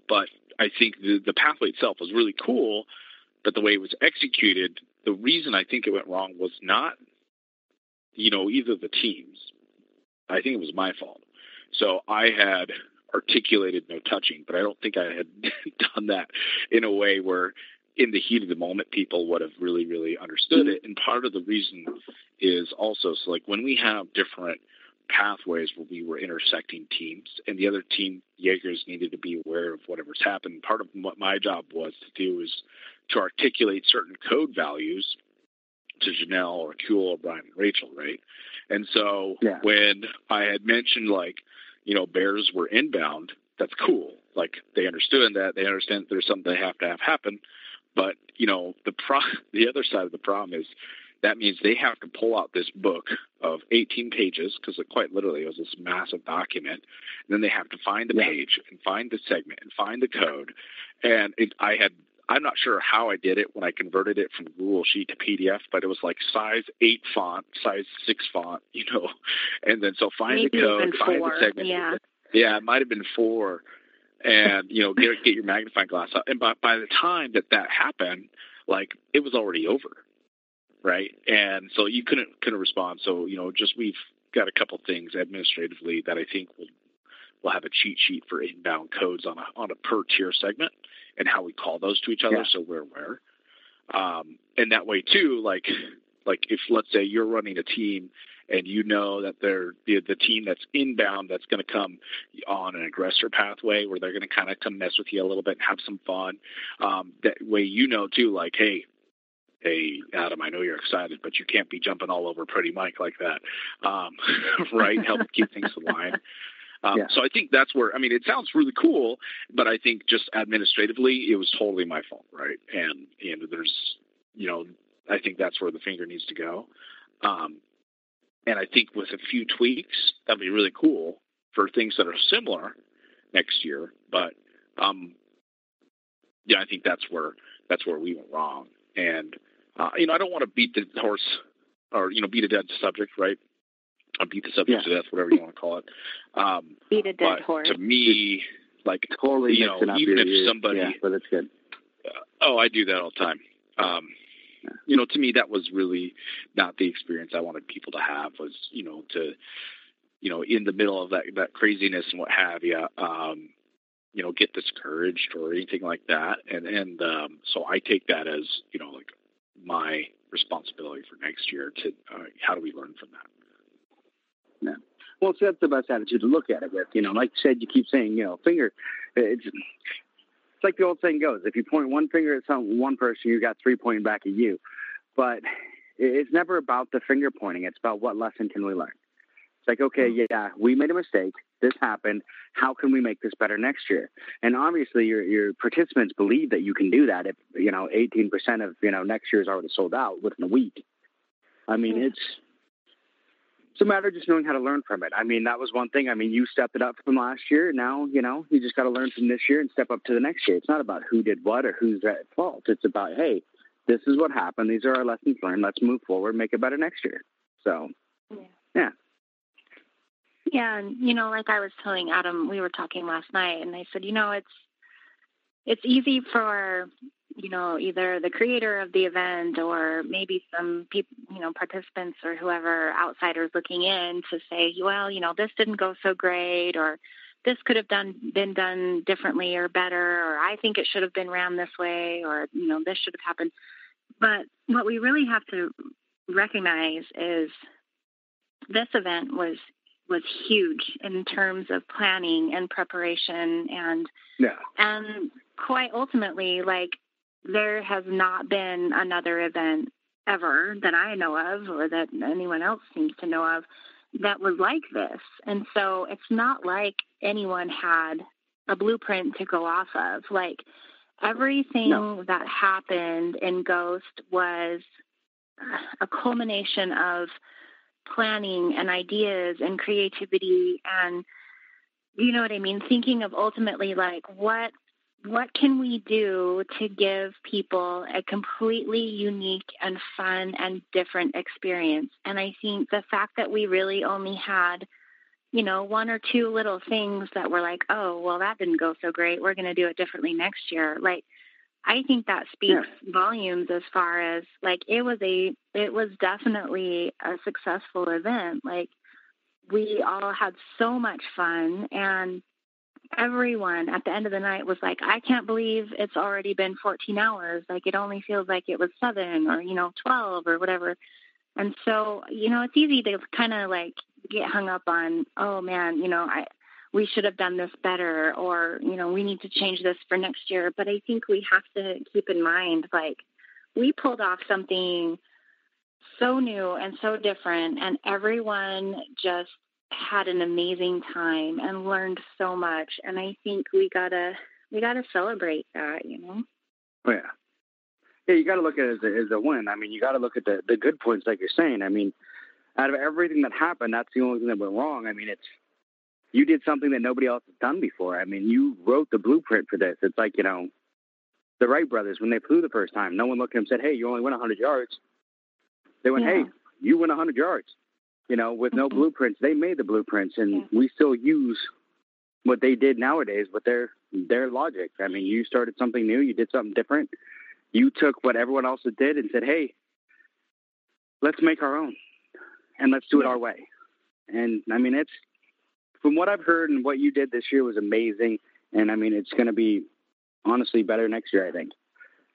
But I think the the pathway itself was really cool, but the way it was executed, the reason I think it went wrong was not, you know, either the teams. I think it was my fault. So I had articulated no touching, but I don't think I had done that in a way where in the heat of the moment, people would have really, really understood it. And part of the reason is also so like when we have different pathways where we were intersecting teams and the other team Jaegers needed to be aware of whatever's happened. Part of what my job was to do is to articulate certain code values to Janelle or Kuhl or Brian and Rachel, right? And so yeah. when I had mentioned like, you know, bears were inbound, that's cool. Like they understood that they understand that there's something they have to have happen. But you know, the pro the other side of the problem is that means they have to pull out this book of 18 pages because it quite literally it was this massive document. And then they have to find the yeah. page and find the segment and find the code. And it, I had I'm not sure how I did it when I converted it from Google Sheet to PDF, but it was like size eight font, size six font, you know. And then so find Maybe the code, find the segment. Yeah. Yeah, it might have been four and you know get get your magnifying glass up. And by by the time that that happened, like it was already over, right? And so you couldn't couldn't respond. So you know, just we've got a couple things administratively that I think will will have a cheat sheet for inbound codes on a on a per tier segment and how we call those to each other, yeah. so we're aware. Um, and that way too, like like if let's say you're running a team and you know that they're the, the team that's inbound that's going to come on an aggressor pathway where they're going to kind of come mess with you a little bit and have some fun. Um, that way, you know too, like, hey, hey, Adam, I know you're excited, but you can't be jumping all over Pretty Mike like that, um, right? Help keep things in line. Um, yeah. So I think that's where I mean it sounds really cool, but I think just administratively it was totally my fault, right? And and there's you know I think that's where the finger needs to go. Um, and I think with a few tweaks, that'd be really cool for things that are similar next year. But um, yeah, I think that's where that's where we went wrong. And uh, you know, I don't want to beat the horse or you know beat a dead subject, right? Or beat the subject yeah. to death, whatever you want to call it. Um, beat a dead horse. To me, like totally, you know, even if years. somebody, yeah, but it's good. Uh, oh, I do that all the time. Um, you know, to me, that was really not the experience I wanted people to have. Was you know to, you know, in the middle of that that craziness and what have you, um, you know, get discouraged or anything like that. And and um, so I take that as you know like my responsibility for next year to uh, how do we learn from that. Yeah. Well, so that's the best attitude to look at it with. You know, like you said, you keep saying, you know, finger. It's it's like the old saying goes: if you point one finger at some one person, you got three pointing back at you. But it's never about the finger pointing. It's about what lesson can we learn. It's like, okay, mm-hmm. yeah, we made a mistake. This happened. How can we make this better next year? And obviously, your your participants believe that you can do that. If you know, 18% of you know next year is already sold out within a week. I mean, mm-hmm. it's it's a matter of just knowing how to learn from it. I mean, that was one thing. I mean, you stepped it up from last year. Now, you know, you just got to learn from this year and step up to the next year. It's not about who did what or who's at fault. It's about, hey, this is what happened. These are our lessons learned. Let's move forward, make it better next year. So, yeah. yeah. Yeah, and you know, like I was telling Adam, we were talking last night, and I said, you know, it's it's easy for you know, either the creator of the event or maybe some people, you know, participants or whoever outsiders looking in to say, well, you know, this didn't go so great or this could have done been done differently or better or I think it should have been ran this way or you know this should have happened. But what we really have to recognize is this event was was huge in terms of planning and preparation and yeah. and quite ultimately like there has not been another event ever that I know of or that anyone else seems to know of that was like this. And so it's not like anyone had a blueprint to go off of. Like everything no. that happened in Ghost was a culmination of planning and ideas and creativity and you know what I mean? Thinking of ultimately like what what can we do to give people a completely unique and fun and different experience? And I think the fact that we really only had, you know, one or two little things that were like, oh, well, that didn't go so great. We're going to do it differently next year. Like, I think that speaks yeah. volumes as far as like it was a, it was definitely a successful event. Like, we all had so much fun and everyone at the end of the night was like, I can't believe it's already been 14 hours. Like it only feels like it was seven or, you know, 12 or whatever. And so, you know, it's easy to kind of like get hung up on, oh man, you know, I, we should have done this better or, you know, we need to change this for next year. But I think we have to keep in mind, like, we pulled off something so new and so different and everyone just had an amazing time and learned so much. And i think we gotta we gotta celebrate that you know? Oh yeah. Yeah you gotta look at it as a, as a win. I mean you gotta look at the the good points like you're saying. I mean out of everything that happened that's the only thing that went wrong. I mean it's you did something that nobody else has done before. I mean you wrote the blueprint for this. It's like you know the wright brothers when they flew the first time no one looked at them and said hey you only went 100 yards. They went yeah. hey you went 100 yards you know, with no mm-hmm. blueprints. They made the blueprints, and yeah. we still use what they did nowadays with their their logic. I mean, you started something new, you did something different. You took what everyone else did and said, "Hey, let's make our own, and let's do it our way." And I mean, it's from what I've heard and what you did this year was amazing. And I mean, it's going to be honestly better next year, I think,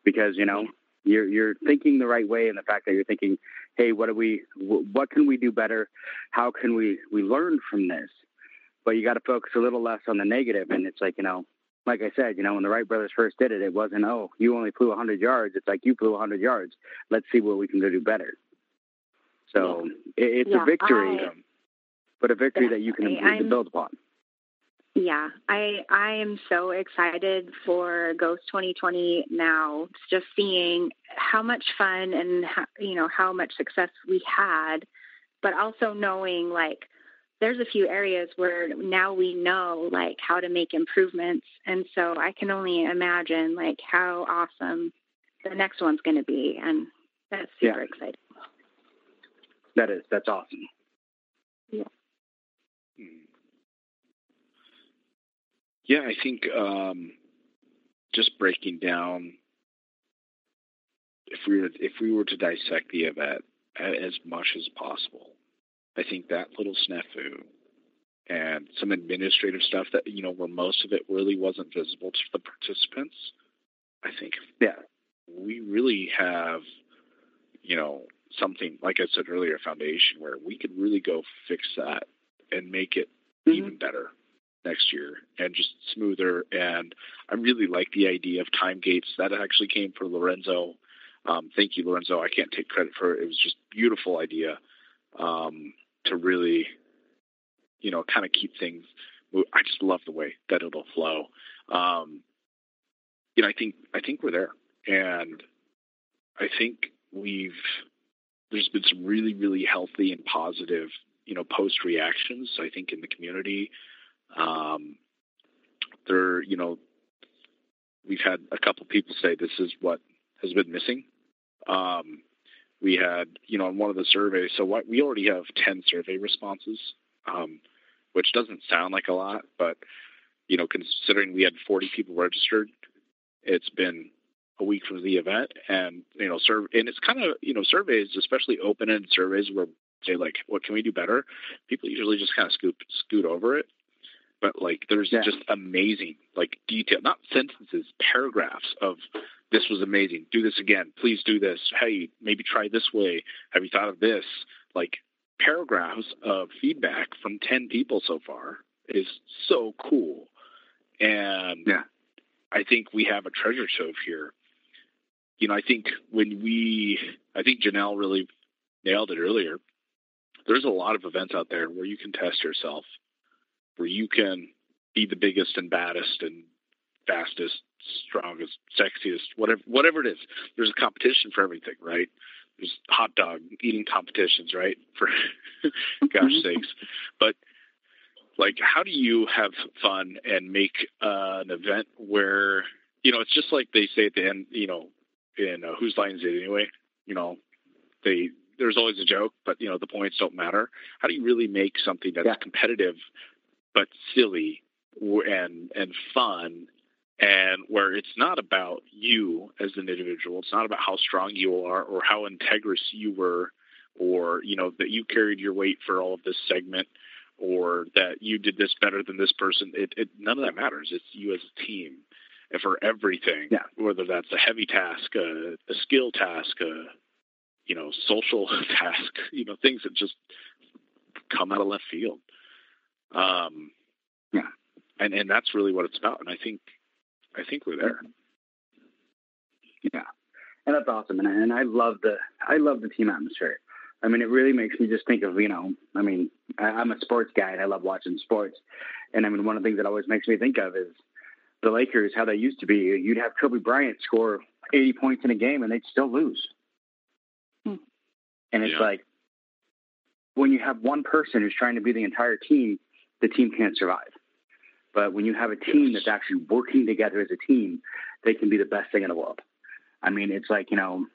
because you know you're you're thinking the right way, and the fact that you're thinking, hey, what do we, what can we do better? How can we we learn from this? But you got to focus a little less on the negative, and it's like you know, like I said, you know, when the Wright brothers first did it, it wasn't oh, you only flew 100 yards. It's like you flew 100 yards. Let's see what we can do better. So yeah. it, it's yeah, a victory, I, um, but a victory that you can build upon. Yeah, I I am so excited for Ghost 2020 now. Just seeing how much fun and how, you know how much success we had, but also knowing like there's a few areas where now we know like how to make improvements, and so I can only imagine like how awesome the next one's going to be, and That's super Yeah. exciting. That is that's awesome. Hmm. Yeah, I think um, just breaking down if we were if we were to dissect the event as much as possible, I think that little snafu and some administrative stuff that you know where most of it really wasn't visible to the participants. I think Yeah. we really have you know something like I said earlier, a foundation where we could really go fix that and make it Mhm. even better next year and just smoother. And I really like the idea of time gates. That actually came from Lorenzo. Um, thank you, Lorenzo. I can't take credit for it. It was just beautiful idea um, to really, you know, kind of keep things. mo- I just love the way that it'll flow. Um, you know, I think I think we're there, and I think we've. There's been some really, really healthy and positive, you know, post reactions. I think in the community, um, there, you know, we've had a couple people say this is what has been missing. Um, we had, you know, on one of the surveys, so what, we already have 10 survey responses, um, which doesn't sound like a lot, but, you know, considering we had 40 people registered, it's been a week from the event and, you know, serve, and it's kind of, you know, surveys, especially open-ended surveys where say like, what can we do better? People usually just kind of scoot, scoot over it but like there's Yeah. just amazing like detail not sentences paragraphs of this was amazing. Do this again. Please do this. Hey maybe try this way. Have you thought of this? Like paragraphs of feedback from 10 people so far is so cool. And Yeah. i think we have a treasure trove here. You know i think when we i think janelle really nailed it earlier. There's a lot of events out there where you can test yourself where you can be the biggest and baddest and fastest, strongest, sexiest, whatever whatever it is. There's a competition for everything, right? There's hot dog eating competitions, right? For gosh sakes. But like how do you have fun and make uh, an event where you know it's just like they say at the end, you know, in uh, whose line is it anyway? You know, they there's always a joke, but you know the points don't matter. How do you really make something that's Yeah. competitive but silly and and fun and where it's not about you as an individual it's not about how strong you are or how integrous you were or you know that you carried your weight for all of this segment or that you did this better than this person. It, it none of that matters. It's you as a team and for everything Yeah. whether that's a heavy task a, a skill task a you know social task you know things that just come out of left field um, Yeah. and and that's really what it's about. And I think I think we're there. Yeah, and that's awesome. And I, and I love the I love the team atmosphere. I mean, it really makes me just think of you know. I mean, I, I'm a sports guy and I love watching sports. And I mean, one of the things that always makes me think of is the Lakers, how they used to be. You'd have Kobe Bryant score 80 points in a game and they'd still lose. Hmm. And it's Yeah. like when you have one person who's trying to be the entire team, the team can't survive. But when you have a team that's actually working together as a team, they can be the best thing in the world. I mean, it's like, you know,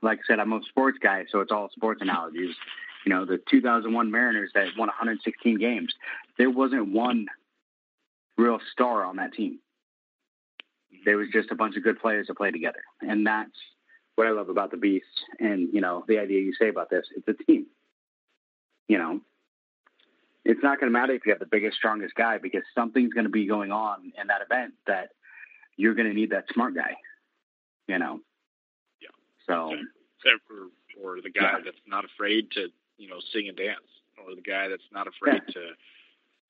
like I said, I'm a sports guy, so it's all sports analogies. You know, the 2001 Mariners that won 116 games, there wasn't one real star on that team. There was just a bunch of good players that play together. And that's what I love about the Beast and, you know, the idea you say about this. It's a team. You know, it's not going to matter if you have the biggest, strongest guy because something's going to be going on in that event that you're going to need that smart guy, you know? Yeah. So, Except for or the guy Yeah. that's not afraid to you know sing and dance, or the guy that's not afraid to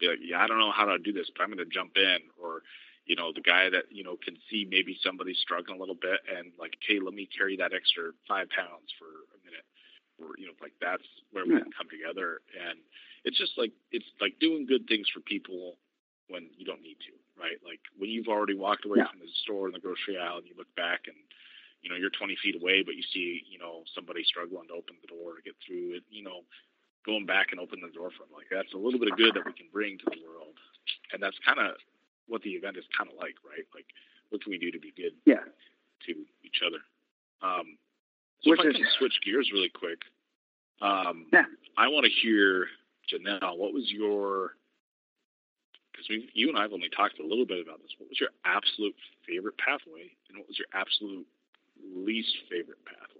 be like, yeah, I don't know how to do this, but I'm going to jump in, or you know, the guy that you know can see maybe somebody's struggling a little bit and like, hey, let me carry that extra five pounds for a minute, or you know, like that's where we Yeah. can come together, and it's just like it's like doing good things for people when you don't need to, right? Like when you've already walked away Yeah. from the store in the grocery aisle and you look back and you know you're 20 feet away, but you see you know somebody struggling to open the door to get through it, you know, going back and open the door for them. Like that's a little bit of good that we can bring to the world, and that's kind of what the event is kind of like, right? Like what can we do to be good yeah. to each other? Um, So Which if I can switch gears really quick, um, yeah. I want to hear Janelle. What was your because you and I have only talked a little bit about this. What was your absolute favorite pathway, and what was your absolute least favorite pathway?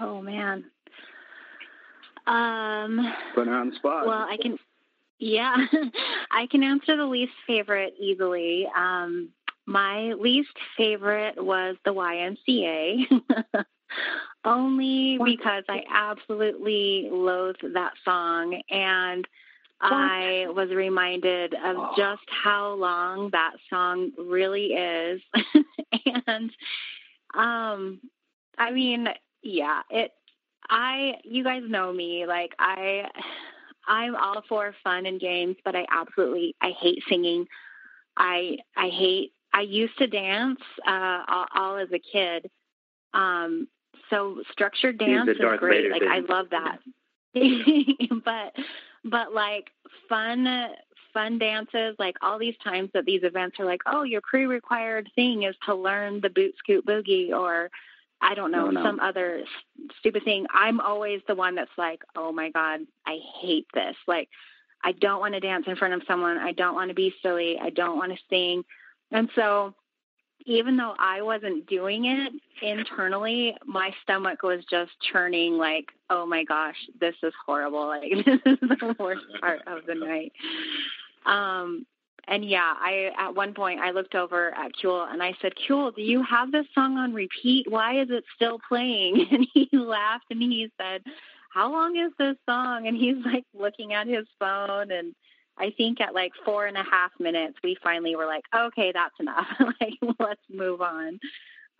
Oh man. Um, Put on the spot. Well, I can. Yeah, I can answer the least favorite easily. Um, my least favorite was the YMCA, only because I absolutely loathe that song. And I was reminded of just how long that song really is. and um I mean, yeah, it I you guys know me, like I I'm all for fun and games, but I absolutely I hate singing. I I hate I used to dance uh, all, all as a kid. Um, so structured dance is great. Like I love that. but but like fun fun dances, like all these times that these events are like, oh, your pre-required thing is to learn the boot scoot boogie or I don't know, no, no. some other stupid thing. I'm always the one that's like, oh my God, I hate this. Like, I don't want to dance in front of someone. I don't want to be silly. I don't want to sing. And so even though I wasn't doing it internally, my stomach was just churning like, oh my gosh, this is horrible. Like this is the worst part of the night. Um and yeah, I at one point I looked over at Kuel and I said, Kuel, do you have this song on repeat? Why is it still playing? And he laughed and he said, How long is this song? And he's like looking at his phone and I think at like four and a half minutes, we finally were like, okay, that's enough. like, let's move on.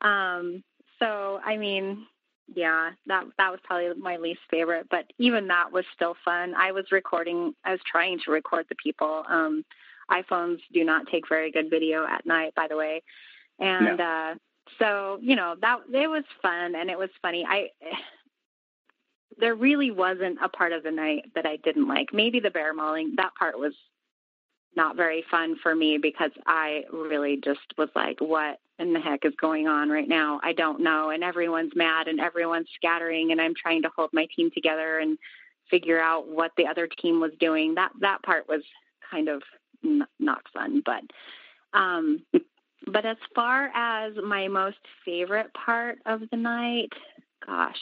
Um, so, I mean, yeah, that that was probably my least favorite, but even that was still fun. I was recording. I was trying to record the people. Um, iPhones do not take very good video at night, by the way, and no. uh, so you know that it was fun and it was funny. I there really wasn't a part of the night that I didn't like. Maybe the bear mauling, that part was not very fun for me because I really just was like, what in the heck is going on right now? I don't know. And everyone's mad and everyone's scattering and I'm trying to hold my team together and figure out what the other team was doing. That that part was kind of n- not fun, but um but as far as my most favorite part of the night, gosh,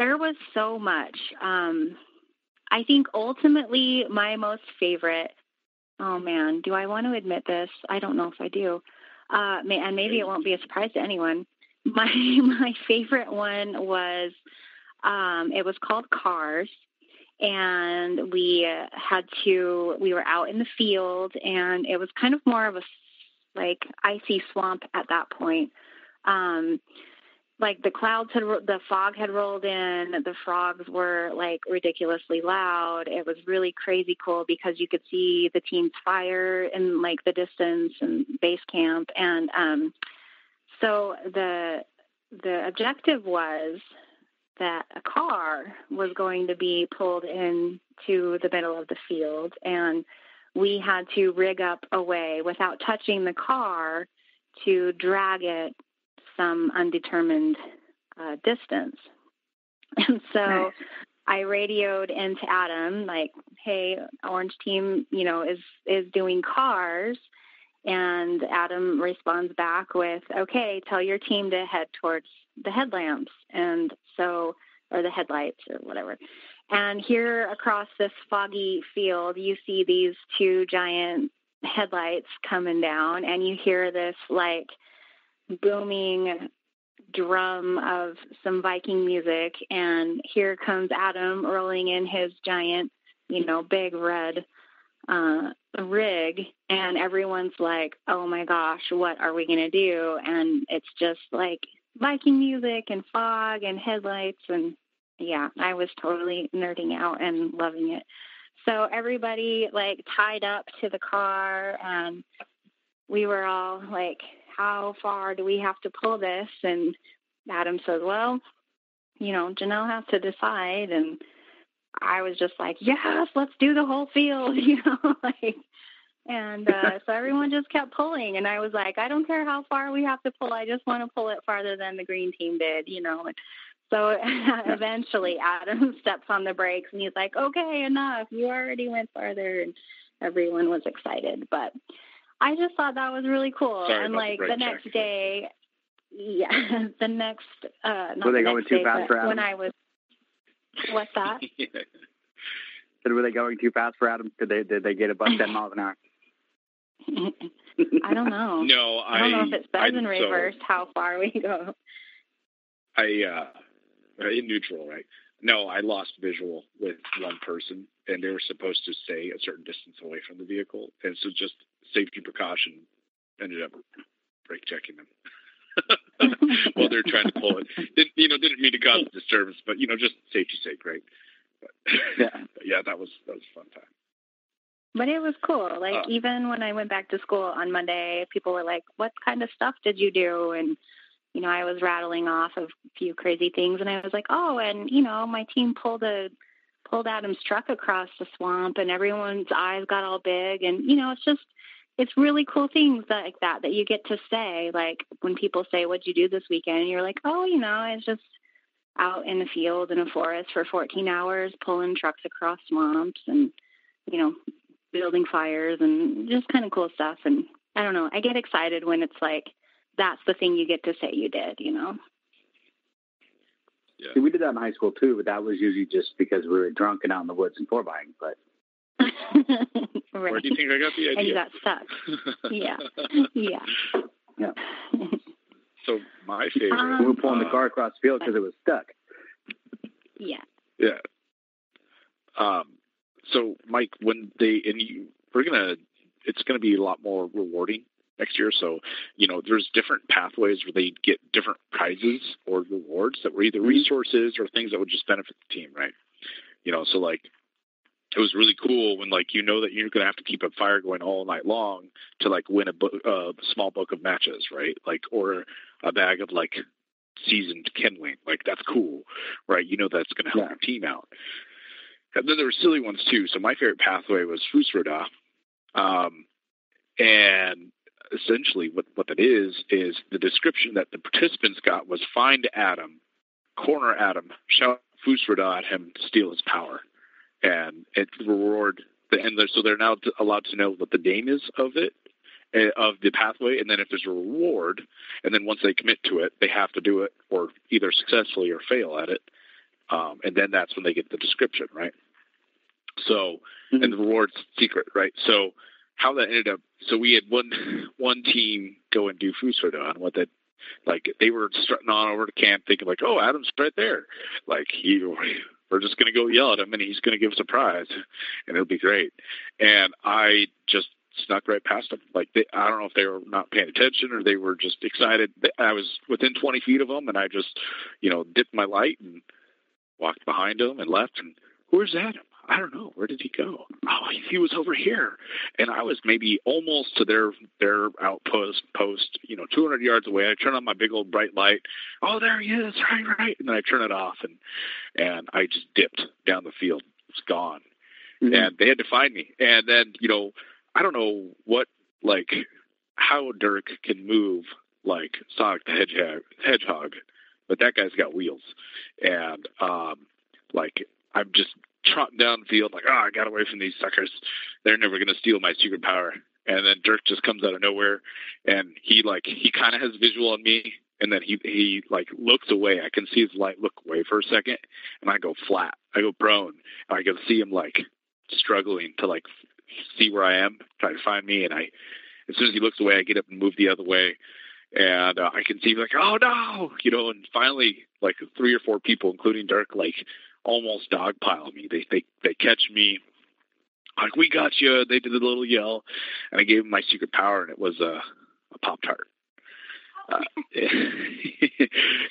there was so much. Um, I think ultimately my most favorite. Oh man, do I want to admit this? I don't know if I do. Uh, and maybe it won't be a surprise to anyone. My my favorite one was um, it was called Cars, and we had to we were out in the field, and it was kind of more of a like icy swamp at that point. Um, like the clouds had the fog had rolled in the frogs were like ridiculously loud. It was really crazy cool because you could see the team's fire in like the distance and base camp. And um so the the objective was that a car was going to be pulled into the middle of the field and we had to rig up a way without touching the car to drag it some undetermined uh, distance. And so nice. I radioed into Adam like, "Hey, Orange Team, you know, is is doing cars." And Adam responds back with, "Okay, tell your team to head towards the headlamps." And so, or the headlights, or whatever. And here across this foggy field, you see these two giant headlights coming down, and you hear this like booming drum of some Viking music, and here comes Adam rolling in his giant, you know, big red uh, rig, and everyone's like, "Oh my gosh, what are we gonna do?" And it's just like Viking music and fog and headlights, and yeah, I was totally nerding out and loving it. So everybody like tied up to the car, and we were all like how far do we have to pull this? And Adam says, well, you know, Janelle has to decide. And I was just like, yes, let's do the whole field, you know, like, And uh, so everyone just kept pulling, and I was like, I don't care how far we have to pull. I just want to pull it farther than the green team did, you know. And so eventually, Adam steps on the brakes, and he's like, "Okay, enough. You already went farther." And everyone was excited, but I just thought that was really cool. Sorry and like the, the next check. day, yeah, the next uh, not Were they the going next too day, fast but for Adam? when I was. What's that? Said, were they going too fast for Adam? Did they did they get above ten miles an hour? I don't know. no, I, I don't know if it I, says in so reverse how far we go. I uh, in neutral, right? No, I lost visual with one person, and they were supposed to stay a certain distance away from the vehicle, and so just safety precaution ended up brake checking them while they're trying to pull it. Didn't you know? Didn't mean to cause a disturbance, but you know, just safety's sake, right? But, Yeah. but yeah, that was that was a fun time. But it was cool. Like Uh. even when I went back to school on Monday, people were like, "What kind of stuff did you do?" And you know, I was rattling off a few crazy things, and I was like, "Oh, and you know, my team pulled a pulled Adam's truck across the swamp, and everyone's eyes got all big, and you know, it's just." It's really cool things like that that you get to say. Like when people say, "What'd you do this weekend?" And you're like, "Oh, you know, I was just out in the field in a forest for 14 hours, pulling trucks across swamps, and you know, building fires and just kind of cool stuff. And I don't know, I get excited when it's like that's the thing you get to say you did, you know? Yeah. See, we did that in high school too, but that was usually just because we were drunk and out in the woods and four buying. But right. Where do you think I got the idea? and you got stuck. Yeah. Yeah. Yeah. so my favorite. Um, we were pulling the uh, car across the field because it was stuck. Yeah. Yeah. Um, so, Mike, when they and you, we're gonna, it's gonna be a lot more rewarding next year. So, you know, there's different pathways where they get different prizes or rewards that were either resources or things that would just benefit the team, right? You know, so like it was really cool when like you know that you're gonna have to keep a fire going all night long to like win a book, uh, small book of matches, right? Like or a bag of like seasoned kindling. Like that's cool, right? You know that's gonna help Yeah. your team out. And then there were silly ones too. So my favorite pathway was Fus Ro Dah. Um, and essentially what, what that is, is the description that the participants got was find Adam, corner Adam, shout Fus Ro Dah at him to steal his power. And it reward the, and so they're now allowed to know what the name is of it, uh, of the pathway. And then if there's a reward, and then once they commit to it, they have to do it or either successfully or fail at it. Um, and then that's when they get the description, right? So, and the reward's secret, right? So, how that ended up, so we had one one team go and do Fus Ro Dah on what that, like they were strutting on over to camp, thinking like, oh, Adam's right there, like he, we're just gonna go yell at him and he's gonna give us a prize, and it'll be great. And I just snuck right past them. Like they, I don't know if they were not paying attention or they were just excited. I was within 20 feet of them, and I just, you know, dipped my light and walked behind them and left. And where's Adam? I don't know. Where did he go? Oh, he was over here, and I was maybe almost to their their outpost post. You know, 200 yards away. I turn on my big old bright light. Oh, there he is! Right, right. And then I turn it off, and and I just dipped down the field. It's gone Mhm. and they had to find me. And then, you know, I don't know what, like, how Dirk can move like Sonic the Hedgehog, Hedgehog, but that guy's got wheels. And, um, like, I'm just trotting down the field, like, oh, I got away from these suckers. They're never going to steal my secret power. And then Dirk just comes out of nowhere, and he like he kind of has visual on me, and then he he like looks away. I can see his light look away for a second, and I go flat. I go prone, and I can see him like struggling to like see where I am, try to find me. And I, as soon as he looks away, I get up and move the other way. And uh, I can see like, oh no, you know. And finally, like three or four people, including Dirk, like almost dogpile me. They they they catch me. Like we got you. They did a little yell, and I gave them my secret power, and it was a, a pop tart. Uh,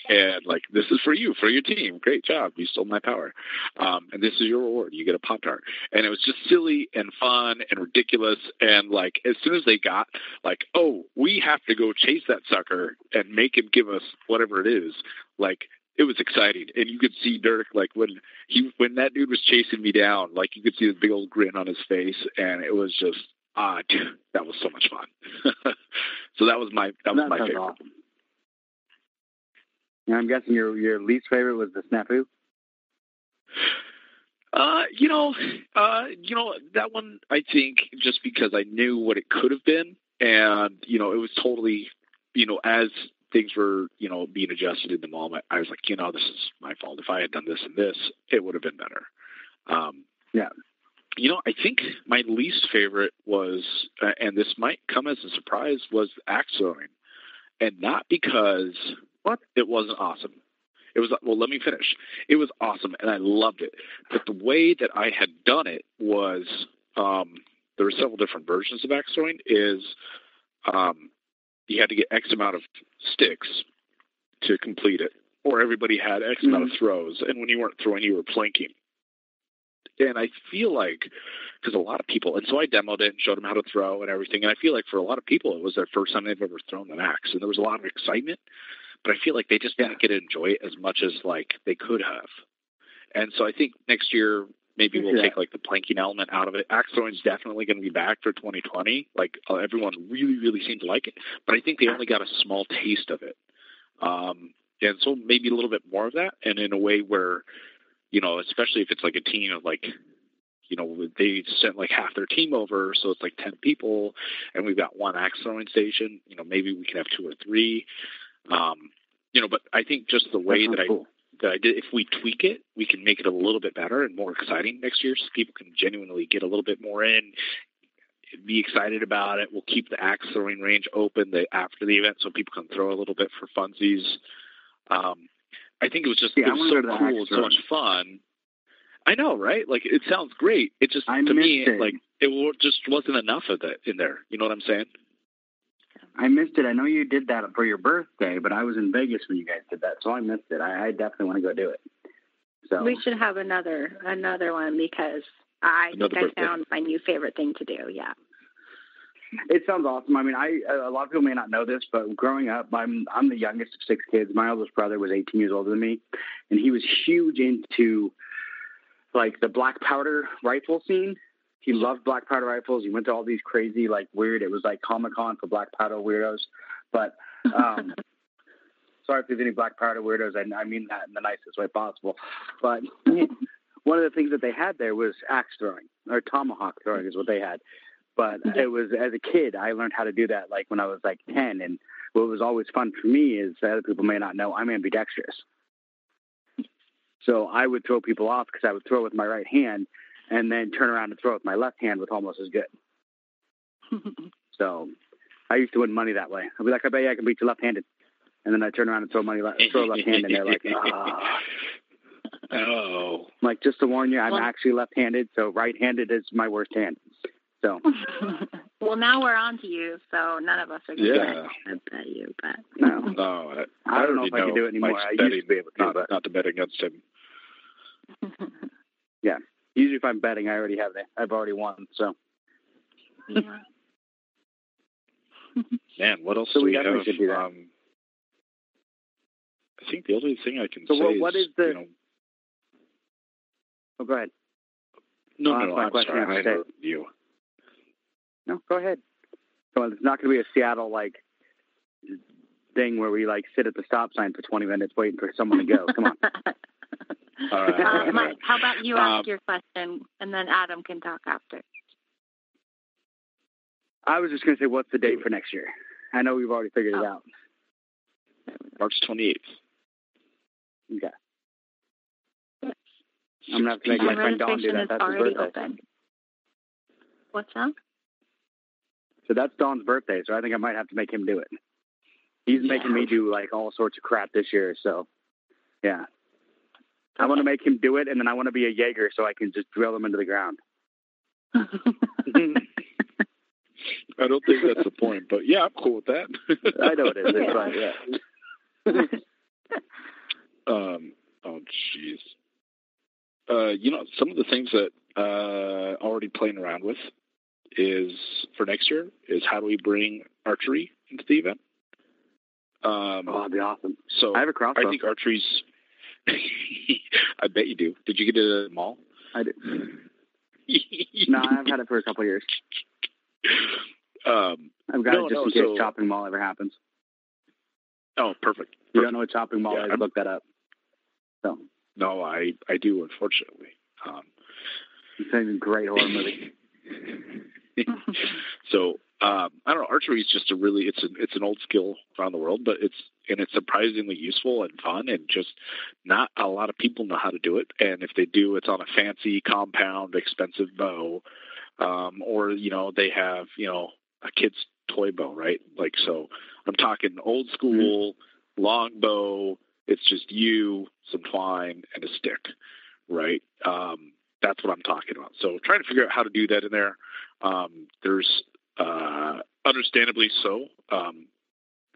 and like this is for you, for your team. Great job, you stole my power. Um, and this is your reward. You get a pop tart. And it was just silly and fun and ridiculous. And like as soon as they got like, oh, we have to go chase that sucker and make him give us whatever it is. Like it was exciting, and you could see Dirk like when he when that dude was chasing me down, like you could see the big old grin on his face, and it was just uh, dude, that was so much fun. so that was my that was That my favorite. awesome. I'm guessing your your least favorite was the snafu. Uh, you know, uh, you know that one. I think just because I knew what it could have been, and you know, it was totally, you know, as things were, you know, being adjusted in the moment, I was like, you know, this is my fault. If I had done this and this, it would have been better. Um, Yeah. You know, I think my least favorite was, uh, and this might come as a surprise, was axe throwing, and not because What? it wasn't awesome. It was well. Let me finish. It was awesome, and I loved it. But the way that I had done it was um, there were several different versions of axe throwing. Is um, you had to get X amount of sticks to complete it, or everybody had X amount of mm. throws, and when you weren't throwing, you were planking. And I feel like because a lot of people, and so I demoed it and showed them how to throw and everything. And I feel like for a lot of people, it was their first time they've ever thrown an axe, and there was a lot of excitement. But I feel like they just didn't get to enjoy it as much as like they could have. And so I think next year maybe we'll Yeah. take like the planking element out of it. Axe throwing is definitely going to be back for 2020. Like uh, everyone really, really seemed to like it, but I think they only got a small taste of it. Um, and so maybe a little bit more of that, and in a way where, you know, especially if it's like a team of like, you know, they sent like half their team over, so it's like 10 people, and we've got one axe throwing station. You know, maybe we can have two or three. Um, you know, but I think just the way sounds that I cool. That I did, if we tweak it, we can make it a little bit better and more exciting next year, so people can genuinely get a little bit more in, be excited about it. We'll keep the axe throwing range open the after the event, so people can throw a little bit for funsies. Um, I think it was just Yeah, it was so the cool and so much fun. I know, right? Like it sounds great. It just I to me, it. like it just wasn't enough of that in there. You know what I'm saying? I missed it. I know you did that for your birthday, but I was in Vegas when you guys did that, so I missed it. I, I definitely want to go do it. So We should have another another one because I Another think birthday. I found my new favorite thing to do. Yeah. It sounds awesome. I mean, I a lot of people may not know this, but growing up, I'm I'm the youngest of six kids. My oldest brother was 18 years older than me, and he was huge into like the black powder rifle scene. He loved black powder rifles. He went to all these crazy, like weird. It was like Comic Con for black powder weirdos. But um, sorry if there's any black powder weirdos. I, I mean that in the nicest way possible. But one of the things that they had there was axe throwing or tomahawk throwing is what they had. But it was as a kid, I learned how to do that like when I was like 10. And what was always fun for me is that other people may not know I'm ambidextrous. So I would throw people off because I would throw with my right hand and then turn around and throw with my left hand with almost as good. So I used to win money that way. I'd be like, I bet you I can beat you left-handed. And then I turn around and throw money, le- throw left hand, and they're like, ah. oh, I'm like, just to warn you, I'm Well- actually left-handed, so right-handed is my worst hand. So well, now we're on to you, so none of us are going Yeah. to bet you. But no, no, I, I don't know if I can do it anymore. I used betting, to be able to, not, but not to bet against him. Usually if I'm betting, I already have it. I've already won. So yeah. Man, what else So do we we, have? should do that. Um, I think the only thing I can So say what- what is, is the- you know, oh, go ahead. no, I'll no, no, I'm sorry, I you say heard you. No, go ahead. Come on, it's not going to be a Seattle like thing where we like sit at the stop sign for 20 minutes waiting for someone to go. Come on. All right, Uh, right, Mike, right. how about you Um, ask your question and then Adam can talk after? I was just going to say, what's the date for next year? I know we've already figured it Oh. out. March 28th. Okay. I'm gonna have to make my friend Don do registration that. is his already birthday. open. What's that? So that's Don's birthday. So I think I might have to make him do it. He's making me do like all sorts of crap this year. So yeah, I want to make him do it, and then I want to be a Jaeger so I can just drill him into the ground. I don't think that's the point, but yeah, I'm cool with that. I know it is. It's fine. Yeah. Um, oh, jeez. Uh, you know, some of the things that uh, already playing around with is for next year is how do we bring archery into the event? Um, Oh, that'd be awesome. so I have a crossbow. I think archery's. I bet you do. Did you get it at the mall? I do. No, I've had it for a couple of years. um, I've got No, it just no, in case so- Chopping Mall ever happens. oh, perfect. If you don't know what Chopping Mall Yeah, is, I'm- look that up. So No, I I do unfortunately. Um, it's a great horror movie. so um, I don't know. Archery is just a really it's an it's an old skill around the world, but it's and it's surprisingly useful and fun, and just not a lot of people know how to do it. And if they do, it's on a fancy compound, expensive bow, um, or you know they have you know a kid's toy bow, right? Like so, I'm talking old school long bow. It's just you, some twine, and a stick, right? Um, that's what I'm talking about. So trying to figure out how to do that in there. Um, there's uh, understandably so. Um,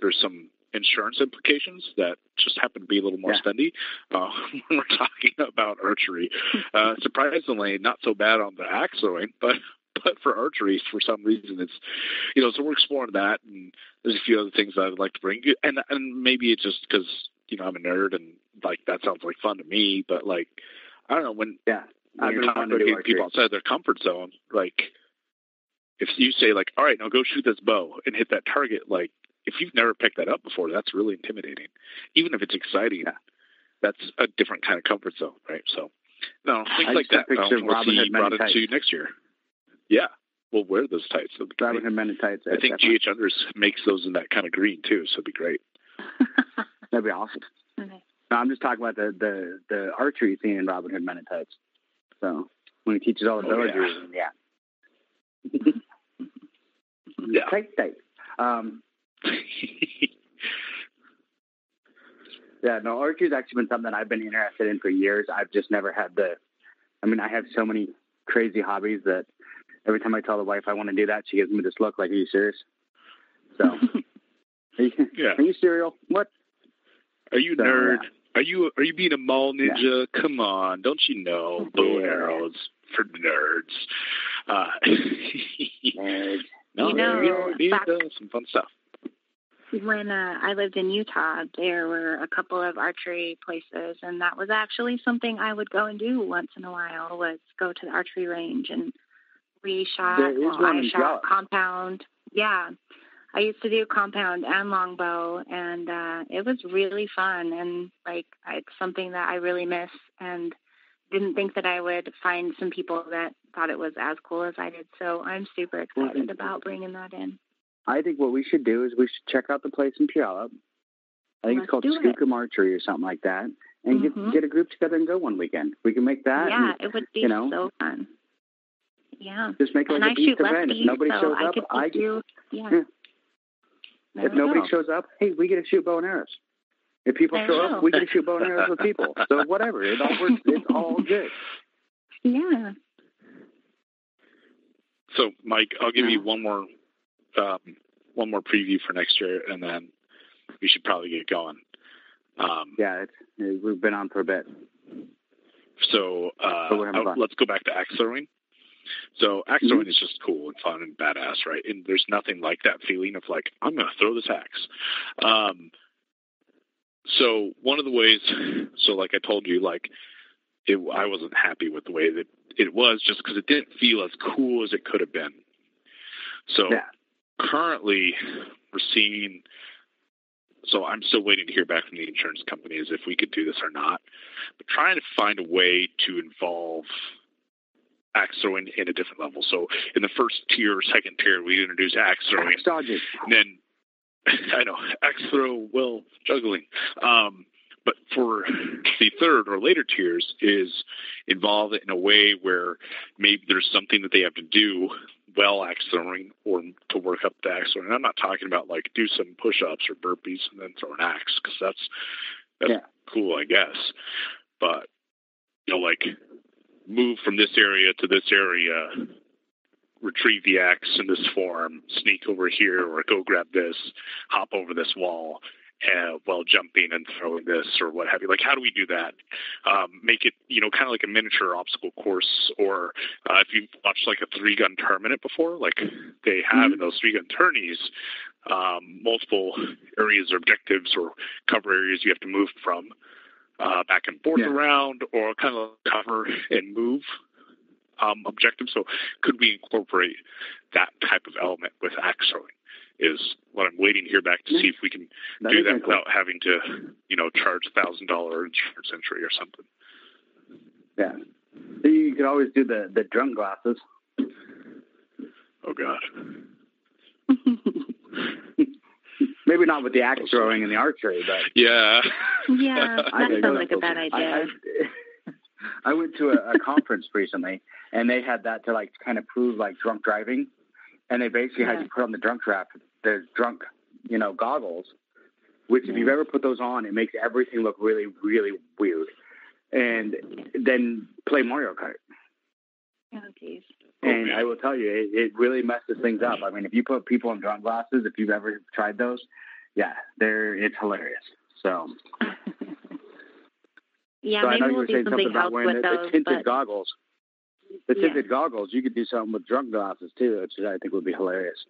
there's some insurance implications that just happen to be a little more Yeah. spendy uh, when we're talking about archery. Uh, surprisingly, not so bad on the axe throwing, but but for archery, for some reason, it's you know. So we're exploring that, and there's a few other things that I'd like to bring, you and and maybe it's just because you know I'm a nerd and like that sounds like fun to me, but like I don't know when Yeah. when I've you're talking to about getting archery. people outside their comfort zone, like if you say like, all right, now go shoot this bow and hit that target, like if you've never picked that up before, that's really intimidating. Even if it's exciting, Yeah. that's a different kind of comfort zone, right? So, no, things like that. pictures of we'll Robin see Hood men brought in into tights. next year. Yeah, we'll wear those tights. It'll be great. Robin Hood Men in Tights. I think. GH Unders makes those in that kind of green too, so it'd be great. That'd be awesome. Okay. No, I'm just talking about the, the, the archery scene in Robin Hood Men in Tights. So when he teaches all the Oh, yeah. villagers, yeah. Yeah. Tight, tight. Um, yeah, no, archery's actually been something I've been interested in for years. I've just never had the. I mean, I have so many crazy hobbies that every time I tell the wife I want to do that, she gives me this look like, "Are you serious?" So, are you, Yeah. are you serial? What? Are you So, nerd? yeah. Are you are you being a mall ninja? Come on, don't you know bow and Yeah. arrows for nerds? Uh, Nerd. no, You know, you know, it is, uh, some fun stuff. When uh, I lived in Utah, there were a couple of archery places, and that was actually something I would go and do once in a while. Was go to the archery range, and we shot. Well, I shot compound. Yeah, I used to do compound and longbow, and uh, it was really fun. And like, it's something that I really miss, and didn't think that I would find some people that thought it was as cool as I did. So I'm super excited about bringing that in. I think what we should do is we should check out the place in Puyallup. I think Let's it's called do it. Skookum Archery or something like that, and Mhm. get get a group together and go one weekend. We can make that. yeah, and it would be you know, so fun. Yeah. just make it and like I a beast shoot event. If nobody so shows I up, could I teach get. you. Yeah. Yeah. If nobody go. shows up, hey, we get to shoot bow and arrows. If people There show up, go. we get to shoot bow and arrows with people. So whatever, it all works. It's all good. Yeah. So, Mike, I'll give you one more um, one more preview for next year, and then we should probably get going. Um, Yeah, it's, we've been on for a bit. So uh, But we're having I- let's go back to axe throwing. So axe throwing is just cool and fun and badass, right? And there's nothing like that feeling of like I'm going to throw this axe. Um, so one of the ways, so like I told you, like it, I wasn't happy with the way that it was just because it didn't feel as cool as it could have been. So Yeah. Currently, we're seeing. So I'm still waiting to hear back from the insurance companies if we could do this or not. But trying to find a way to involve axe throwing in a different level. So in the first tier, or second tier, we introduce axe throwing, Axe dodging. and then I know axe throw, well, juggling. Um, but for the third or later tiers, is involve it in a way where maybe there's something that they have to do well axe throwing or to work up the axe throwing. And I'm not talking about like do some push-ups or burpees and then throw an axe because that's that's Yeah. cool, I guess. But you know, like move from this area to this area, retrieve the axe in this form, sneak over here, or go grab this, hop over this wall. Uh, while jumping and throwing this or what have you, like how do we do that? Um, make it, you know, kind of like a miniature obstacle course, or uh, if you've watched like a three gun tournament before, like they have in those three gun tourneys, um, multiple areas or objectives or cover areas you have to move from uh, back and forth Yeah. around, or kind of cover and move um, objective. So, could we incorporate that type of element with axe throwing? Is what I'm waiting to hear back to see if we can That do is that cool. without having to, you know, charge thousand dollar insurance entry or something. Yeah. So you could always do the the drunk glasses. Oh God. Maybe not with the axe throwing and the archery, but Yeah. yeah, that think sounds like a bad idea. I, I went to a, a conference recently, and they had that to like kind of prove like drunk driving, and they basically had you put on the drunk trap, the drunk, you know, goggles, which if you've mm. ever put those on, it makes everything look really, really weird, and then play Mario Kart. Oh, geez. And. I will tell you, it, it really messes things up. I mean, if you put people in drunk glasses, if you've ever tried those, yeah, they're it's hilarious. So, yeah, so I know maybe we'll were do saying something something about else wearing with the, the tinted But goggles. The Yeah. tinted goggles, you could do something with drunk glasses too, which I think would be hilarious.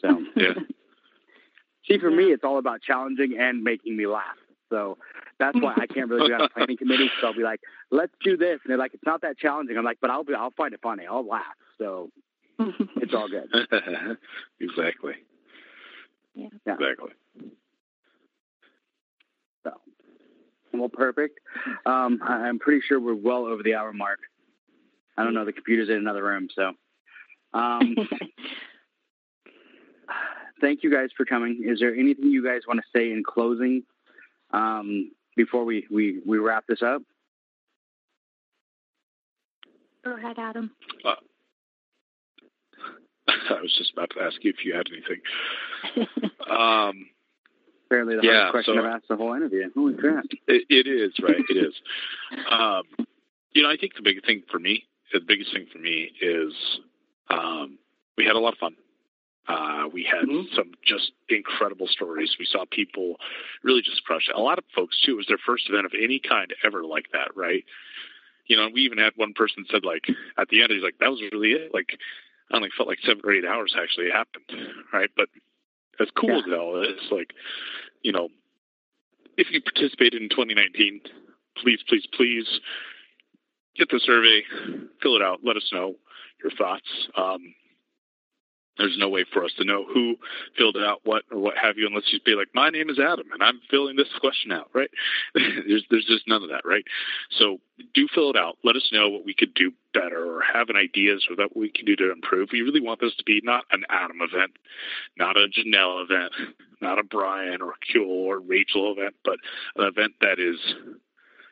So, Yeah. see, for me, it's all about challenging and making me laugh. So that's why I can't really be on a planning committee. because I'll be like, "Let's do this," and they're like, "It's not that challenging." I'm like, "But I'll be, I'll find it funny. I'll laugh." So it's all good. exactly. yeah. Yeah. Exactly. So, well, perfect. Um, I- I'm pretty sure we're well over the hour mark. I don't know. The computer's in another room, so. Um, thank you guys for coming. Is there anything you guys want to say in closing um, before we, we, we wrap this up? Go ahead, Adam. I was just about to ask you if you had anything. Um, Apparently, the Yeah, hardest question so- I've asked the whole interview. Holy crap! it, it is right. It is. Um, you know, I think the big thing for me, the biggest thing for me is um, we had a lot of fun. Uh, we had Mhm. some just incredible stories. We saw people really just crush it. A lot of folks too. It was their first event of any kind ever like that, right? You know, we even had one person said like at the end, he's like, "That was really it." Like, I only felt like seven or eight hours actually happened, right? But as cool Yeah. as hell, it's like, you know, if you participated in 2019, please, please, please get the survey, fill it out, let us know your thoughts. Um, there's no way for us to know who filled it out, what or what have you, unless you be like, "My name is Adam, and I'm filling this question out." Right? there's there's just none of that, right? So do fill it out. Let us know what we could do better, or have an ideas, or that we can do to improve. We really want this to be not an Adam event, not a Janelle event, not a Brian or Kuhl or Rachel event, but an event that is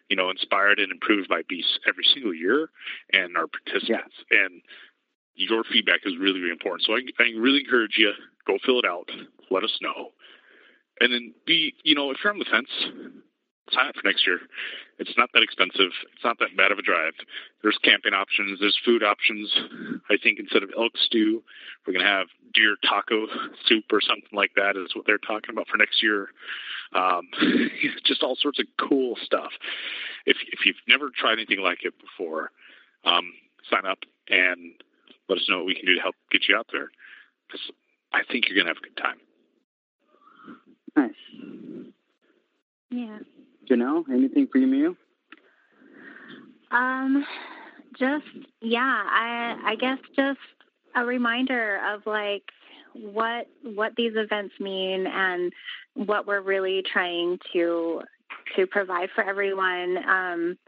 you know, inspired and improved by Beast every single year and our participants. And your feedback is really, really important. So I, I really encourage you go fill it out, let us know, and then be, you know, if you're on the fence, sign up for next year. It's not that expensive. It's not that bad of a drive. There's camping options. There's food options. I think instead of elk stew, we're gonna have deer taco soup or something like that. Is what they're talking about for next year. Um, just all sorts of cool stuff. If if you've never tried anything like it before, um, sign up and let us know what we can do to help get you out there. Because I think you're gonna have a good time. Nice. Yeah. Janelle, anything for you? Um, just yeah, I I guess just a reminder of like what what these events mean and what we're really trying to to provide for everyone. Um,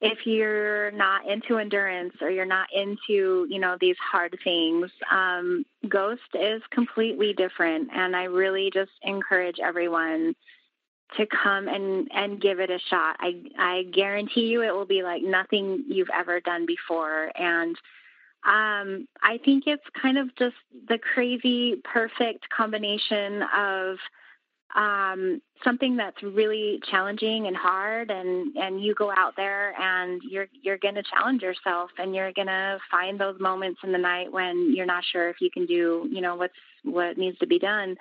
if you're not into endurance or you're not into you know these hard things, um, Ghost is completely different, and I really just encourage everyone to come and and give it a shot. I I guarantee you it will be like nothing you've ever done before and um I think it's kind of just the crazy perfect combination of um something that's really challenging and hard and and you go out there and you're you're going to challenge yourself and you're going to find those moments in the night when you're not sure if you can do, you know, what's what needs to be done.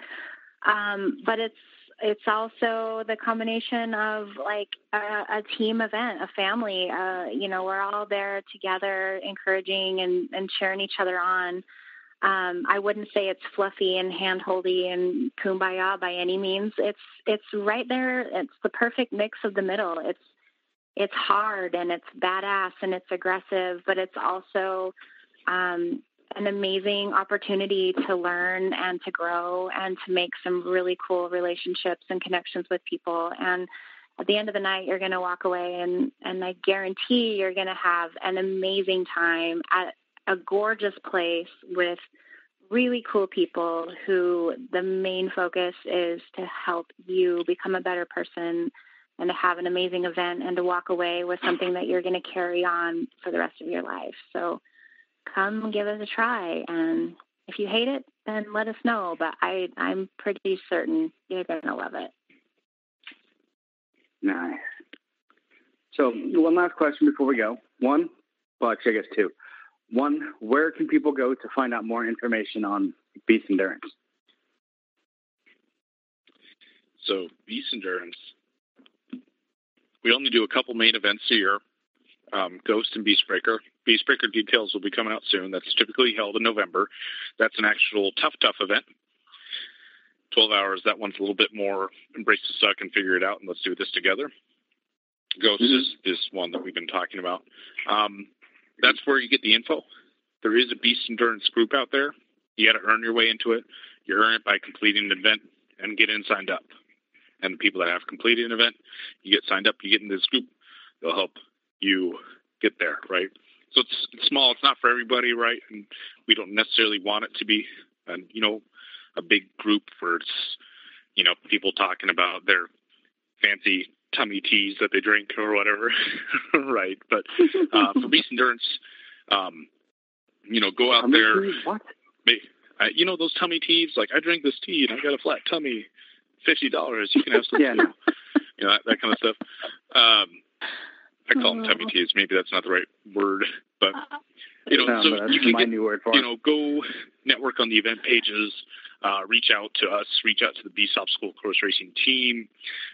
Um but it's it's also the combination of like a, a team event, a family. Uh, you know, we're all there together, encouraging and, and cheering each other on. Um, I wouldn't say it's fluffy and handholdy and kumbaya by any means. It's it's right there. It's the perfect mix of the middle. It's it's hard and it's badass and it's aggressive, but it's also um, an amazing opportunity to learn and to grow and to make some really cool relationships and connections with people. And at the end of the night, you're going to walk away and, and I guarantee you're going to have an amazing time at a gorgeous place with really cool people who the main focus is to help you become a better person and to have an amazing event and to walk away with something that you're going to carry on for the rest of your life. So come give us a try. And if you hate it, then let us know. But I, I'm pretty certain you're going to love it. Nice. So, one last question before we go. One, well, actually, I guess two. One, where can people go to find out more information on Beast Endurance? So, Beast Endurance, we only do a couple main events a year um, Ghost and Beastbreaker. Beastbreaker details will be coming out soon. That's typically held in November. That's an actual tough, tough event. 12 hours. That one's a little bit more embrace the suck and figure it out and let's do this together. Ghost mm-hmm. is, is one that we've been talking about. Um, that's where you get the info. There is a Beast Endurance group out there. You got to earn your way into it. You earn it by completing an event and get in signed up. And the people that have completed an event, you get signed up, you get in this group. They'll help you get there, right? So it's, it's small. It's not for everybody, right? And we don't necessarily want it to be, and you know, a big group where it's, you know, people talking about their fancy tummy teas that they drink or whatever, right? But uh, for beast endurance, um, you know, go out tummy there. Teas? What? I, you know those tummy teas? Like I drink this tea and I got a flat tummy. Fifty dollars. You can have some. yeah, no. You know that, that kind of stuff. Um, I call them tummy teas. Maybe that's not the right word, but you know, no, so you can get, you it. know, go network on the event pages. Uh, reach out to us. Reach out to the Beast Obstacle Course Racing team.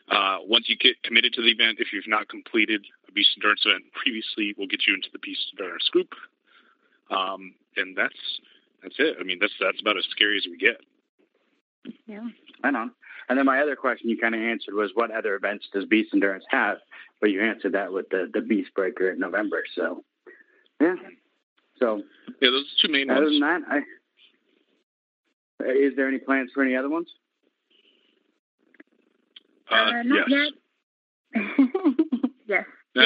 Uh, once you get committed to the event, if you've not completed a Beast Endurance event previously, we'll get you into the Beast Endurance group. Um, and that's that's it. I mean, that's that's about as scary as we get. Yeah. I know. And then my other question you kind of answered was, what other events does Beast Endurance have? But you answered that with the the Beast Breaker in November. So, yeah. So yeah, those are two main other ones. Other than that, I, is there any plans for any other ones? Uh, uh not yes. yet. yes. so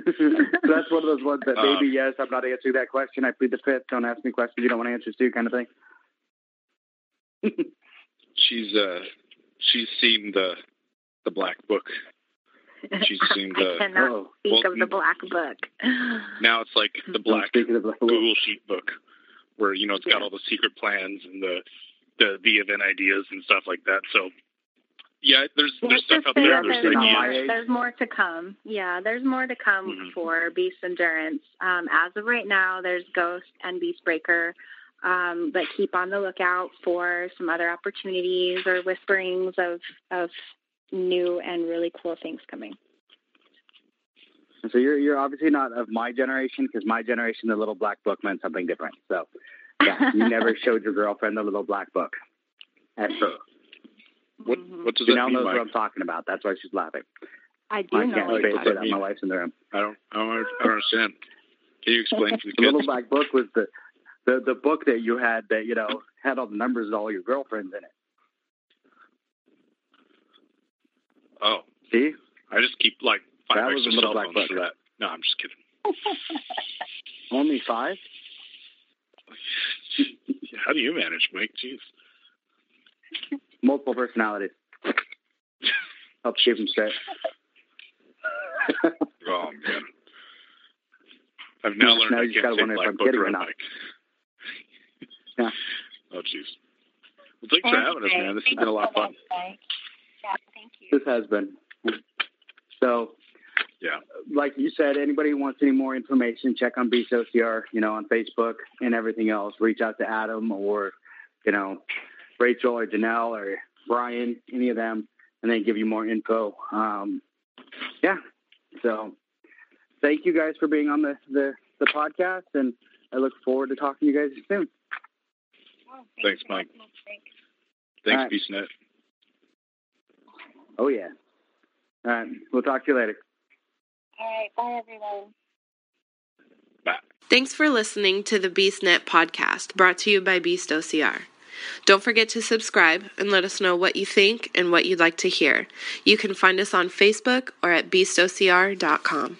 that's one of those ones that maybe uh, yes, I'm not answering that question. I plead the fifth. Don't ask me questions you don't want answers to, kind of thing. she's uh she's seen the the black book. She's seen the I cannot oh, speak well, of the black book. Now it's like the black the Google sheet book where you know it's got all the secret plans and the the the event ideas and stuff like that. So yeah, there's there's stuff out there. There's, there's, more, there's more to come. Yeah, there's more to come mm-hmm. for Beast Endurance. Um, as of right now, there's Ghost and Beast Breaker. Um, but keep on the lookout for some other opportunities or whisperings of, of new and really cool things coming. So you're you're obviously not of my generation because my generation, the little black book meant something different. So yeah, you never showed your girlfriend the little black book. Ever. What mm-hmm. what does she that now mean, knows Mike? what I'm talking about. That's why she's laughing. I do I know can't what say you're that. My wife's in the room. I don't I don't I don't, understand. Can you explain to the kids? The little black book was the the the book that you had that you know had all the numbers of all your girlfriends in it. Oh, see, I just keep like five that extra cell phones for that. No, I'm just kidding. Only five? How do you manage, Mike? Jeez. Multiple personalities. Help keep them straight. oh man. I've now learned now I can't gotta say wonder black I'm book or or not. Mike. Yeah. Oh jeez. Well, thanks for having us, man. This has been a lot of fun. Yeah, thank you. This has been. So, yeah, like you said, anybody who wants any more information, check on Beast OCR, you know, on Facebook and everything else. Reach out to Adam or, you know, Rachel or Janelle or Brian, any of them, and they give you more info. Um, yeah. So, thank you guys for being on the, the, the podcast, and I look forward to talking to you guys soon. Oh, Thanks, Mike. Thanks, right. BeastNet. Oh, yeah. All right. We'll talk to you later. All right. Bye, everyone. Bye. Thanks for listening to the BeastNet podcast brought to you by Beast OCR. Don't forget to subscribe and let us know what you think and what you'd like to hear. You can find us on Facebook or at beastocr.com.